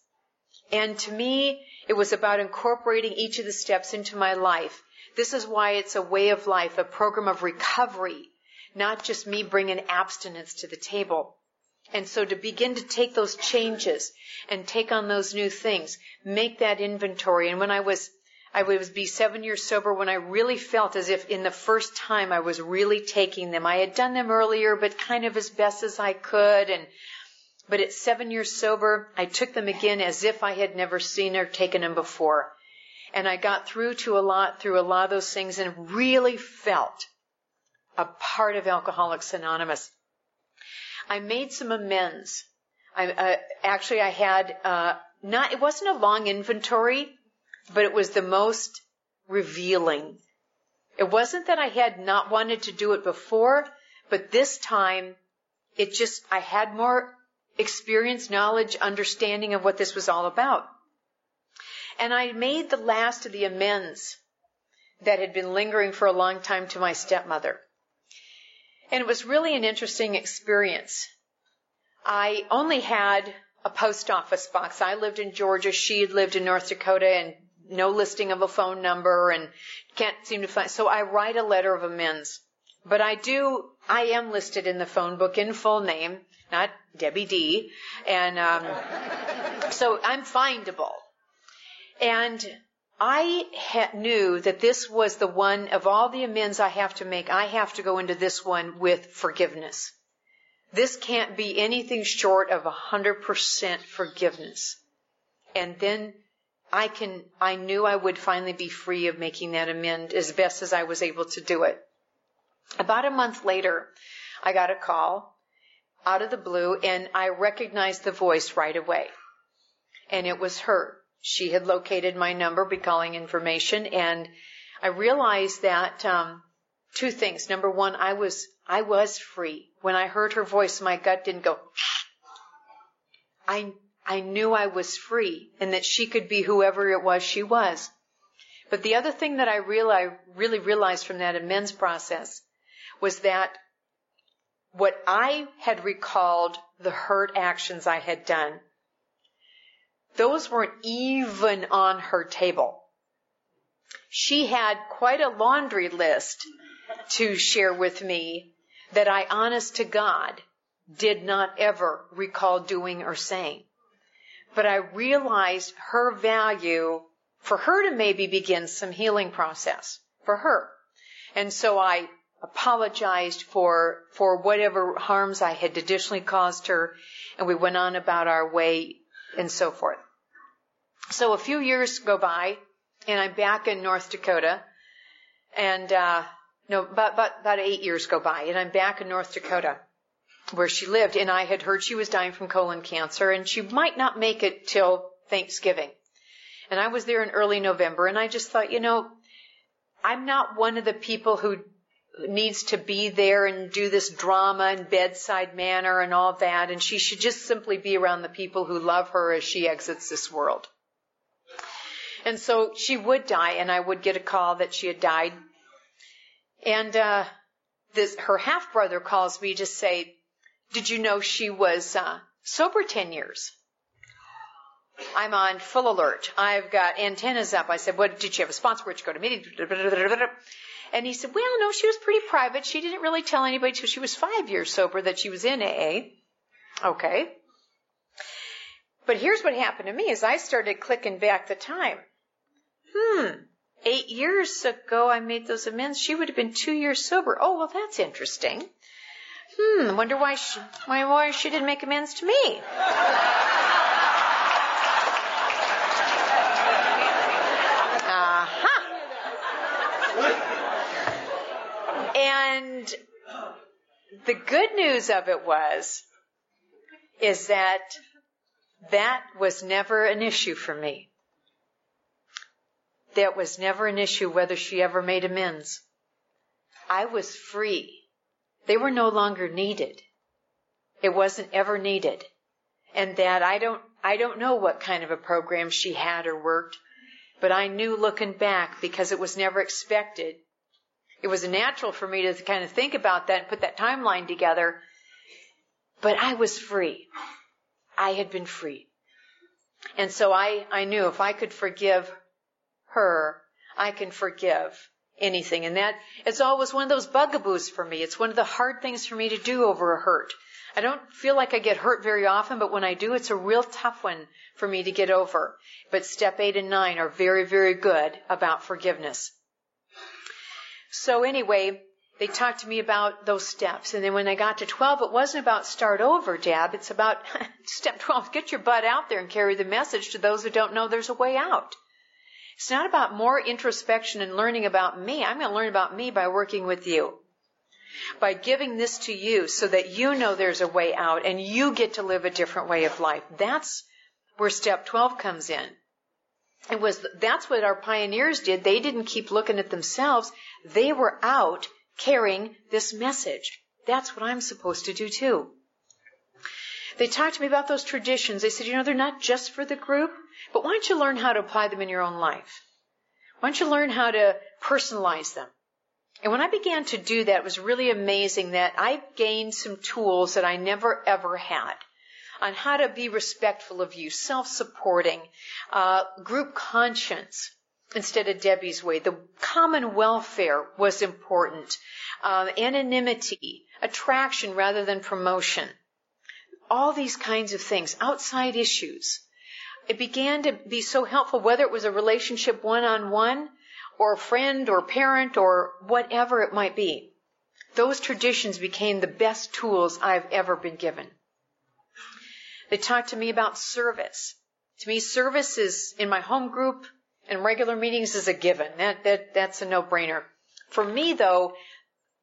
B: And to me, it was about incorporating each of the steps into my life This is why it's a way of life, a program of recovery, not just me bringing abstinence to the table. And so to begin to take those changes and take on those new things, make that inventory. And when I was, I was be seven years sober when I really felt as if in the first time I was really taking them. I had done them earlier, but kind of as best as I could. And, but at seven years sober, I took them again as if I had never seen or taken them before. And I got through to a lot, through a lot of those things and really felt a part of Alcoholics Anonymous. I made some amends. I uh, actually I had uh, not it wasn't a long inventory, but it was the most revealing. It wasn't that I had not wanted to do it before, but this time it just I had more experience, knowledge, understanding of what this was all about. And I made the last of the amends that had been lingering for a long time to my stepmother. And it was really an interesting experience. I only had a post office box. I lived in Georgia. She had lived in North Dakota and no listing of a phone number and can't seem to find. So I write a letter of amends. But I do, I am listed in the phone book in full name, not Debbie D. And, um, so I'm findable. And I ha- knew that this was the one of all the amends I have to make. I have to go into this one with forgiveness. This can't be anything short of a hundred percent forgiveness. And then I can, I knew I would finally be free of making that amend as best as I was able to do it. About a month later, I got a call out of the blue and I recognized the voice right away. And it was her she had located my number, be calling information, and I realized that um, two things. Number one, I was I was free when I heard her voice. My gut didn't go. I I knew I was free and that she could be whoever it was she was. But the other thing that I realized, really realized from that amends process was that what I had recalled the hurt actions I had done those weren't even on her table. She had quite a laundry list to share with me that I, honest to God, did not ever recall doing or saying. But I realized her value for her to maybe begin some healing process for her. And so I apologized for, for whatever harms I had additionally caused her and we went on about our way and so forth. So a few years go by, and I'm back in North Dakota, and uh, no, about, about about eight years go by, and I'm back in North Dakota, where she lived, and I had heard she was dying from colon cancer, and she might not make it till Thanksgiving. And I was there in early November, and I just thought, you know, I'm not one of the people who needs to be there and do this drama and bedside manner and all that, and she should just simply be around the people who love her as she exits this world. And so she would die, and I would get a call that she had died. And uh, this, her half brother calls me to say, "Did you know she was uh, sober ten years?" I'm on full alert. I've got antennas up. I said, "What did she have a sponsor? Where'd she go to meetings?" And he said, "Well, no, she was pretty private. She didn't really tell anybody till she was five years sober that she was in AA." Okay. But here's what happened to me: is I started clicking back the time hmm, eight years ago I made those amends. She would have been two years sober. Oh, well, that's interesting. Hmm, wonder why she, why, why she didn't make amends to me. Uh-huh. And the good news of it was, is that that was never an issue for me that was never an issue whether she ever made amends. I was free. They were no longer needed. It wasn't ever needed. And that I don't, I don't know what kind of a program she had or worked, but I knew looking back because it was never expected. It was natural for me to kind of think about that and put that timeline together. But I was free. I had been free. And so I, I knew if I could forgive her, I can forgive anything. And that it's always one of those bugaboos for me. It's one of the hard things for me to do over a hurt. I don't feel like I get hurt very often, but when I do, it's a real tough one for me to get over. But step eight and nine are very, very good about forgiveness. So anyway, they talked to me about those steps. And then when I got to 12, it wasn't about start over, Deb. It's about step 12, get your butt out there and carry the message to those who don't know there's a way out. It's not about more introspection and learning about me. I'm going to learn about me by working with you. By giving this to you so that you know there's a way out and you get to live a different way of life. That's where step 12 comes in. It was, that's what our pioneers did. They didn't keep looking at themselves. They were out carrying this message. That's what I'm supposed to do too. They talked to me about those traditions. They said, you know, they're not just for the group, but why don't you learn how to apply them in your own life? Why don't you learn how to personalize them? And when I began to do that, it was really amazing that I gained some tools that I never ever had on how to be respectful of you, self-supporting, uh, group conscience instead of Debbie's way. The common welfare was important. Uh, anonymity, attraction rather than promotion all these kinds of things, outside issues. It began to be so helpful, whether it was a relationship one on one, or a friend, or parent, or whatever it might be. Those traditions became the best tools I've ever been given. They talked to me about service. To me, service is in my home group and regular meetings is a given. That, that, that's a no-brainer. For me, though,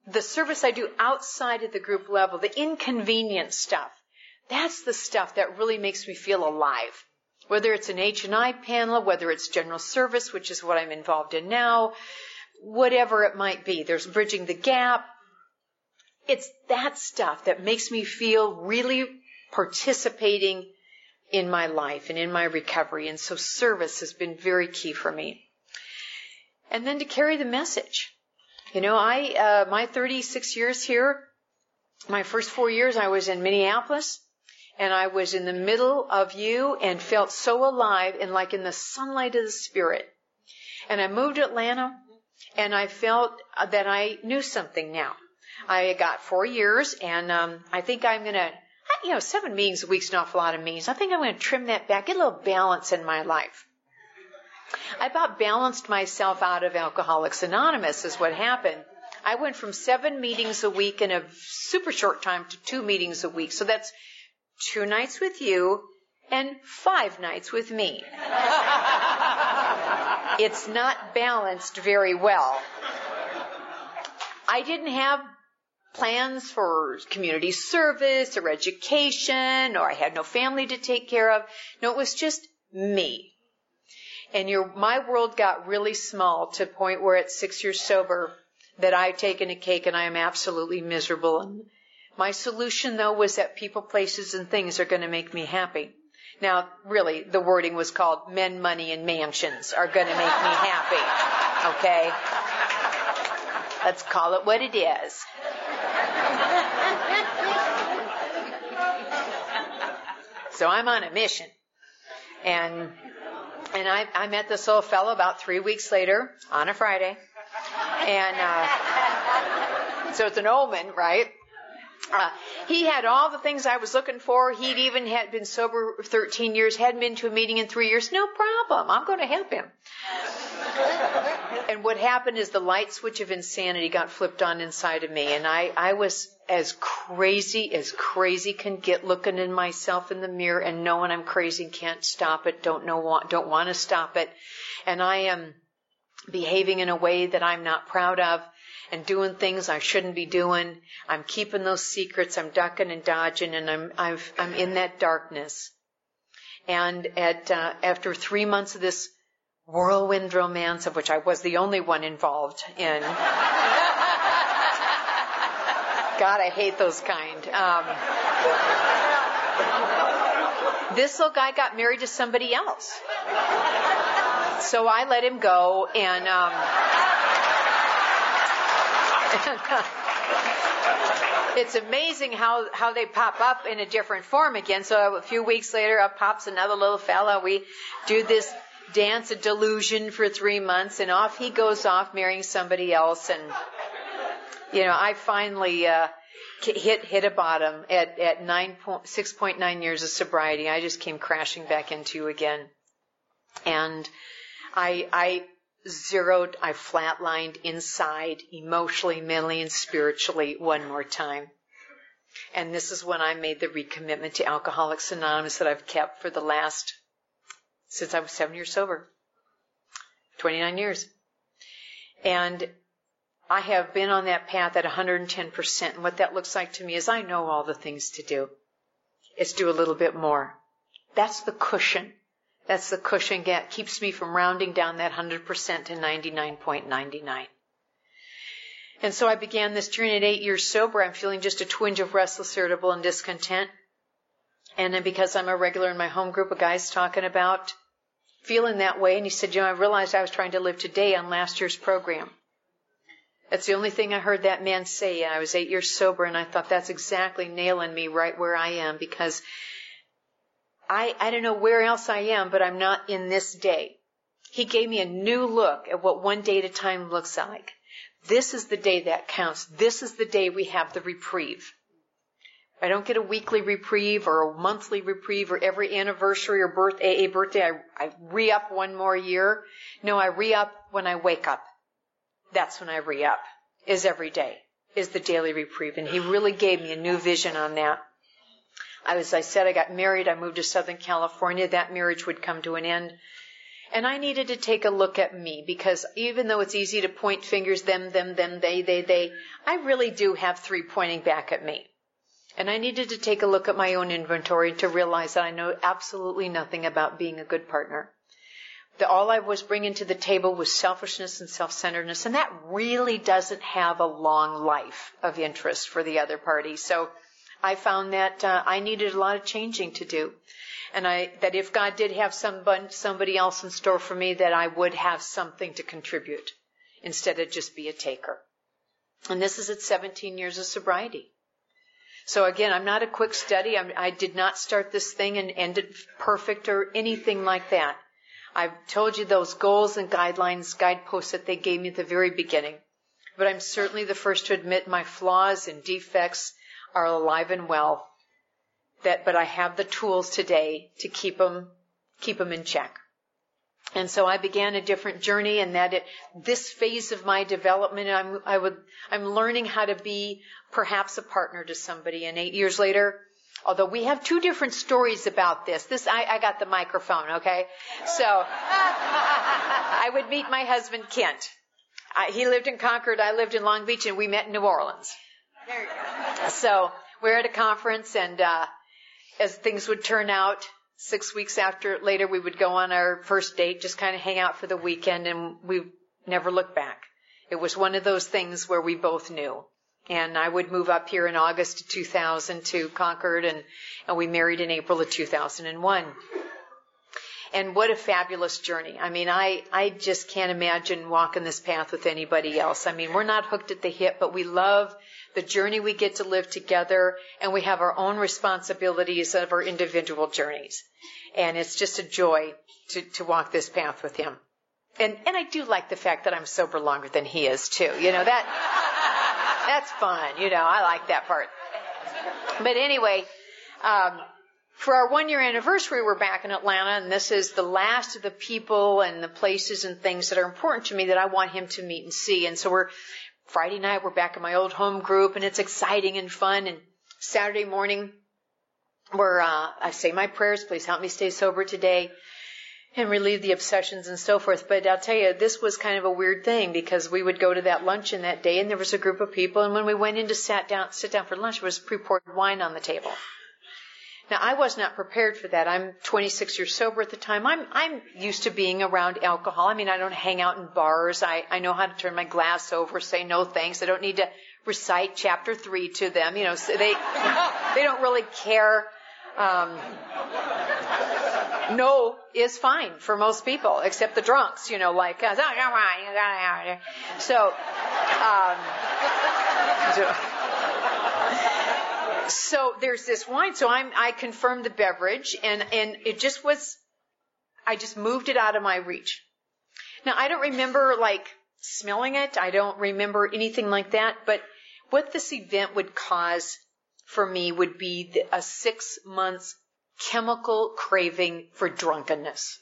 B: the service I do outside of the group level, the inconvenient stuff, that's the stuff that really makes me feel alive. Whether it's an H&I panel, whether it's general service, which is what I'm involved in now, whatever it might be. There's bridging the gap. It's that stuff that makes me feel really participating in my life and in my recovery. And so service has been very key for me. And then to carry the message. You know, I, uh, my 36 years here, my first four years I was in Minneapolis and I was in the middle of you and felt so alive and like in the sunlight of the spirit. And I moved to Atlanta and I felt that I knew something now. I got four years and um, I think I'm going to, you know, seven meetings a week's an awful lot of meetings. I think I'm going to trim that back, get a little balance in my life. I about balanced myself out of Alcoholics Anonymous is what happened. I went from seven meetings a week in a super short time to two meetings a week. So that's two nights with you, and five nights with me. it's not balanced very well. I didn't have plans for community service or education, or I had no family to take care of. No, it was just me. And your, my world got really small to a point where at six years sober that I've taken a cake and I am absolutely miserable and my solution though was that people, places, and things are going to make me happy. Now, really, the wording was called men, money, and mansions are going to make me happy. Okay? Let's call it what it is. So I'm on a mission. And, and I, I met this old fellow about three weeks later on a Friday. And, uh, so it's an omen, right? Uh, he had all the things I was looking for. He'd even had been sober 13 years, hadn't been to a meeting in three years. No problem. I'm going to help him. And what happened is the light switch of insanity got flipped on inside of me. And I, I was as crazy as crazy can get looking in myself in the mirror and knowing I'm crazy and can't stop it, don't know, want, don't want to stop it. And I am behaving in a way that I'm not proud of and doing things I shouldn't be doing. I'm keeping those secrets. I'm ducking and dodging, and I'm i am in that darkness. And at uh, after three months of this whirlwind romance, of which I was the only one involved in. God, I hate those kind. Um, this little guy got married to somebody else. So I let him go, and um, it's amazing how, how they pop up in a different form again. So a few weeks later, up pops another little fella. We do this dance a delusion for three months, and off he goes off marrying somebody else. And you know, I finally uh, hit hit a bottom at at nine point six point nine years of sobriety. I just came crashing back into again, and I I zeroed, I flatlined inside emotionally, mentally, and spiritually one more time. And this is when I made the recommitment to Alcoholics Anonymous that I've kept for the last, since I was seven years sober. 29 years. And I have been on that path at 110%. And what that looks like to me is I know all the things to do. It's do a little bit more. That's the cushion. That's the cushion that keeps me from rounding down that 100% to 99.99. And so I began this journey at eight years sober. I'm feeling just a twinge of restless, irritable, and discontent. And then because I'm a regular in my home group of guys talking about feeling that way, and he said, you know, I realized I was trying to live today on last year's program. That's the only thing I heard that man say. I was eight years sober, and I thought that's exactly nailing me right where I am because I, I don't know where else I am, but I'm not in this day. He gave me a new look at what one day at a time looks like. This is the day that counts. This is the day we have the reprieve. I don't get a weekly reprieve or a monthly reprieve or every anniversary or birth, AA birthday. I, I re up one more year. No, I re up when I wake up. That's when I re up. Is every day. Is the daily reprieve. And he really gave me a new vision on that. I, as I said, I got married. I moved to Southern California. That marriage would come to an end. And I needed to take a look at me because even though it's easy to point fingers, them, them, them, they, they, they, I really do have three pointing back at me. And I needed to take a look at my own inventory to realize that I know absolutely nothing about being a good partner. That all I was bringing to the table was selfishness and self-centeredness, and that really doesn't have a long life of interest for the other party. So I found that uh, I needed a lot of changing to do and I that if God did have somebody somebody else in store for me, that I would have something to contribute instead of just be a taker. And this is at 17 years of sobriety. So again, I'm not a quick study. I'm, I did not start this thing and end it perfect or anything like that. I've told you those goals and guidelines, guideposts that they gave me at the very beginning. But I'm certainly the first to admit my flaws and defects are alive and well that, but I have the tools today to keep them, keep them in check. And so I began a different journey and that it, this phase of my development, I'm, I would, I'm learning how to be perhaps a partner to somebody. And eight years later, although we have two different stories about this, this, I, I got the microphone, okay? So, I would meet my husband Kent. I, he lived in Concord, I lived in Long Beach, and we met in New Orleans. There you go. So, we're at a conference and, uh, as things would turn out, six weeks after later, we would go on our first date, just kind of hang out for the weekend, and we never looked back. It was one of those things where we both knew. And I would move up here in August of 2000 to Concord, and, and we married in April of 2001. And what a fabulous journey. I mean, I, I just can't imagine walking this path with anybody else. I mean, we're not hooked at the hip, but we love the journey we get to live together, and we have our own responsibilities of our individual journeys. And it's just a joy to, to walk this path with him. And, and I do like the fact that I'm sober longer than he is too. You know, that, that's fun. You know, I like that part. But anyway, um, for our one year anniversary, we're back in Atlanta, and this is the last of the people and the places and things that are important to me that I want him to meet and see. And so we're Friday night, we're back in my old home group, and it's exciting and fun. And Saturday morning, where uh, I say my prayers, please help me stay sober today and relieve the obsessions and so forth. But I'll tell you, this was kind of a weird thing because we would go to that luncheon that day, and there was a group of people, and when we went in to sat down, sit down for lunch, there was pre-poured wine on the table. Now I was not prepared for that. I'm 26 years sober at the time. I'm I'm used to being around alcohol. I mean, I don't hang out in bars. I I know how to turn my glass over, say no thanks. I don't need to recite chapter three to them. You know, so they they don't really care. Um, no is fine for most people, except the drunks. You know, like oh. So. Um, so so there's this wine. So I'm, I confirmed the beverage and, and it just was, I just moved it out of my reach. Now I don't remember like smelling it. I don't remember anything like that, but what this event would cause for me would be a six months chemical craving for drunkenness.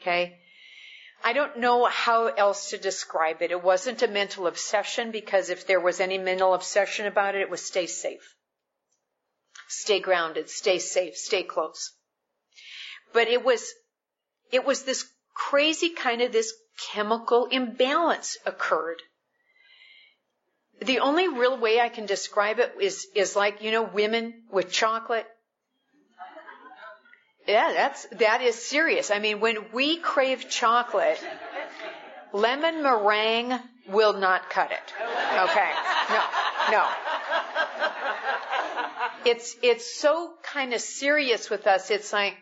B: Okay. I don't know how else to describe it. It wasn't a mental obsession because if there was any mental obsession about it, it was stay safe. Stay grounded, stay safe, stay close. But it was, it was this crazy kind of this chemical imbalance occurred. The only real way I can describe it is, is like, you know, women with chocolate. Yeah, that's, that is serious. I mean, when we crave chocolate, lemon meringue will not cut it. Okay. No, no. It's, it's so kind of serious with us. It's like,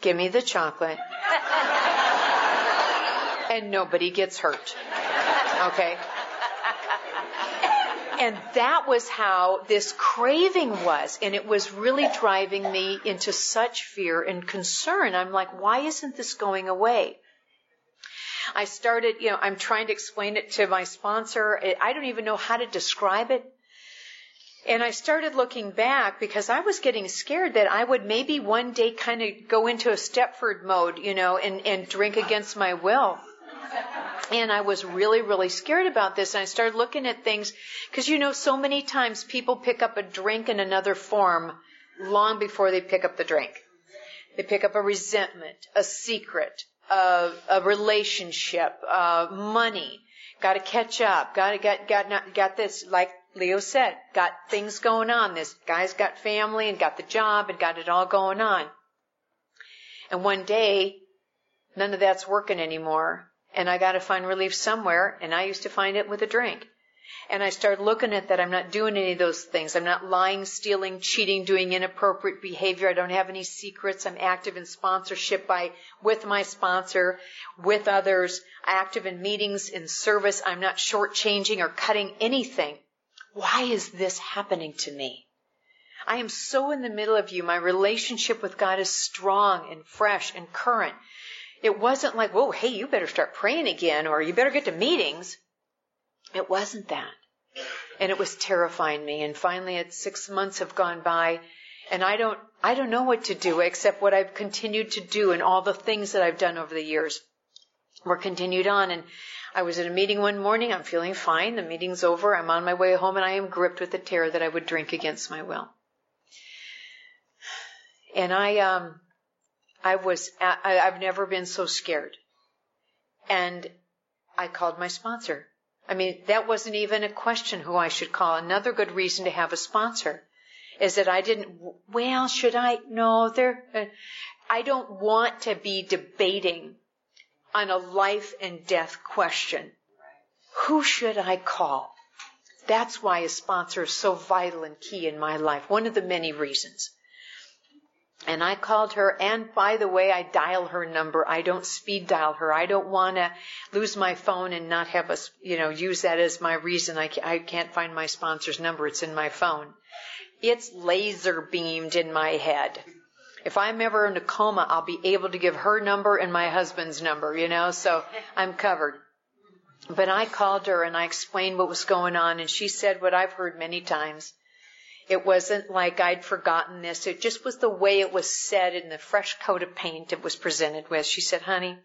B: give me the chocolate. and nobody gets hurt. Okay? And that was how this craving was. And it was really driving me into such fear and concern. I'm like, why isn't this going away? I started, you know, I'm trying to explain it to my sponsor. I don't even know how to describe it. And I started looking back because I was getting scared that I would maybe one day kind of go into a Stepford mode, you know, and, and drink against my will. And I was really, really scared about this. And I started looking at things because you know, so many times people pick up a drink in another form long before they pick up the drink. They pick up a resentment, a secret, a, a relationship, uh, money. Got to catch up. Got to get got not, got this like Leo said. Got things going on. This guy's got family and got the job and got it all going on. And one day, none of that's working anymore and I got to find relief somewhere, and I used to find it with a drink. And I started looking at that. I'm not doing any of those things. I'm not lying, stealing, cheating, doing inappropriate behavior. I don't have any secrets. I'm active in sponsorship by, with my sponsor, with others, active in meetings, in service. I'm not shortchanging or cutting anything. Why is this happening to me? I am so in the middle of you. My relationship with God is strong and fresh and current. It wasn't like, whoa, hey, you better start praying again or you better get to meetings. It wasn't that. And it was terrifying me. And finally, at six months have gone by and I don't, I don't know what to do except what I've continued to do and all the things that I've done over the years were continued on. And I was at a meeting one morning. I'm feeling fine. The meeting's over. I'm on my way home and I am gripped with the terror that I would drink against my will. And I, um, I was, I, I've never been so scared. And I called my sponsor. I mean, that wasn't even a question who I should call. Another good reason to have a sponsor is that I didn't, well, should I? No, there, uh, I don't want to be debating on a life and death question. Who should I call? That's why a sponsor is so vital and key in my life. One of the many reasons. And I called her, and by the way, I dial her number. I don't speed dial her. I don't want to lose my phone and not have us, you know, use that as my reason. I, I can't find my sponsor's number. It's in my phone. It's laser beamed in my head. If I'm ever in a coma, I'll be able to give her number and my husband's number, you know, so I'm covered. But I called her and I explained what was going on, and she said what I've heard many times. It wasn't like I'd forgotten this. It just was the way it was said in the fresh coat of paint it was presented with. She said, honey,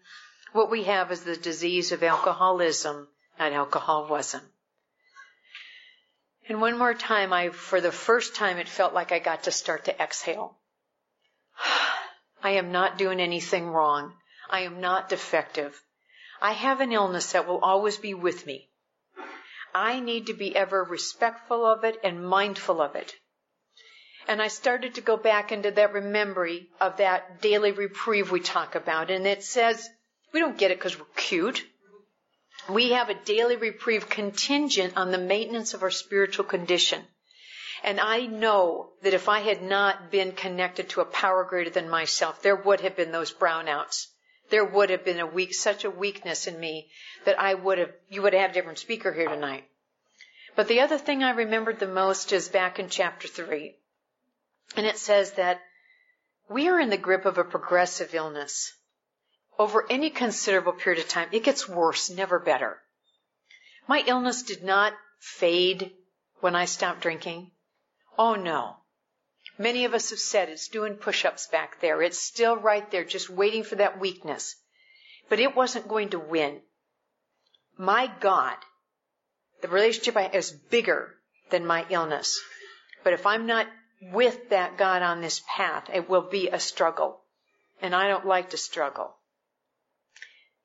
B: what we have is the disease of alcoholism, not alcoholism. And one more time, I, for the first time, it felt like I got to start to exhale. I am not doing anything wrong. I am not defective. I have an illness that will always be with me. I need to be ever respectful of it and mindful of it. And I started to go back into that memory of that daily reprieve we talk about. And it says, we don't get it because we're cute. We have a daily reprieve contingent on the maintenance of our spiritual condition. And I know that if I had not been connected to a power greater than myself, there would have been those brownouts. There would have been a weak, such a weakness in me that I would have, you would have had a different speaker here tonight. But the other thing I remembered the most is back in chapter three. And it says that we are in the grip of a progressive illness. Over any considerable period of time, it gets worse, never better. My illness did not fade when I stopped drinking. Oh no. Many of us have said it's doing push-ups back there. It's still right there, just waiting for that weakness. But it wasn't going to win. My God, the relationship I is bigger than my illness. But if I'm not with that God on this path, it will be a struggle. And I don't like to struggle.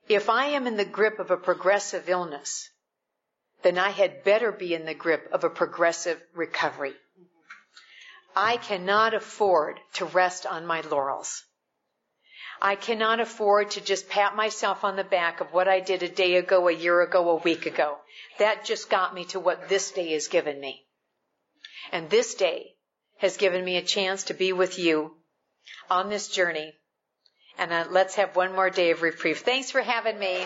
B: If I am in the grip of a progressive illness, then I had better be in the grip of a progressive recovery. I cannot afford to rest on my laurels. I cannot afford to just pat myself on the back of what I did a day ago, a year ago, a week ago. That just got me to what this day has given me. And this day has given me a chance to be with you on this journey. And uh, let's have one more day of reprieve. Thanks for having me.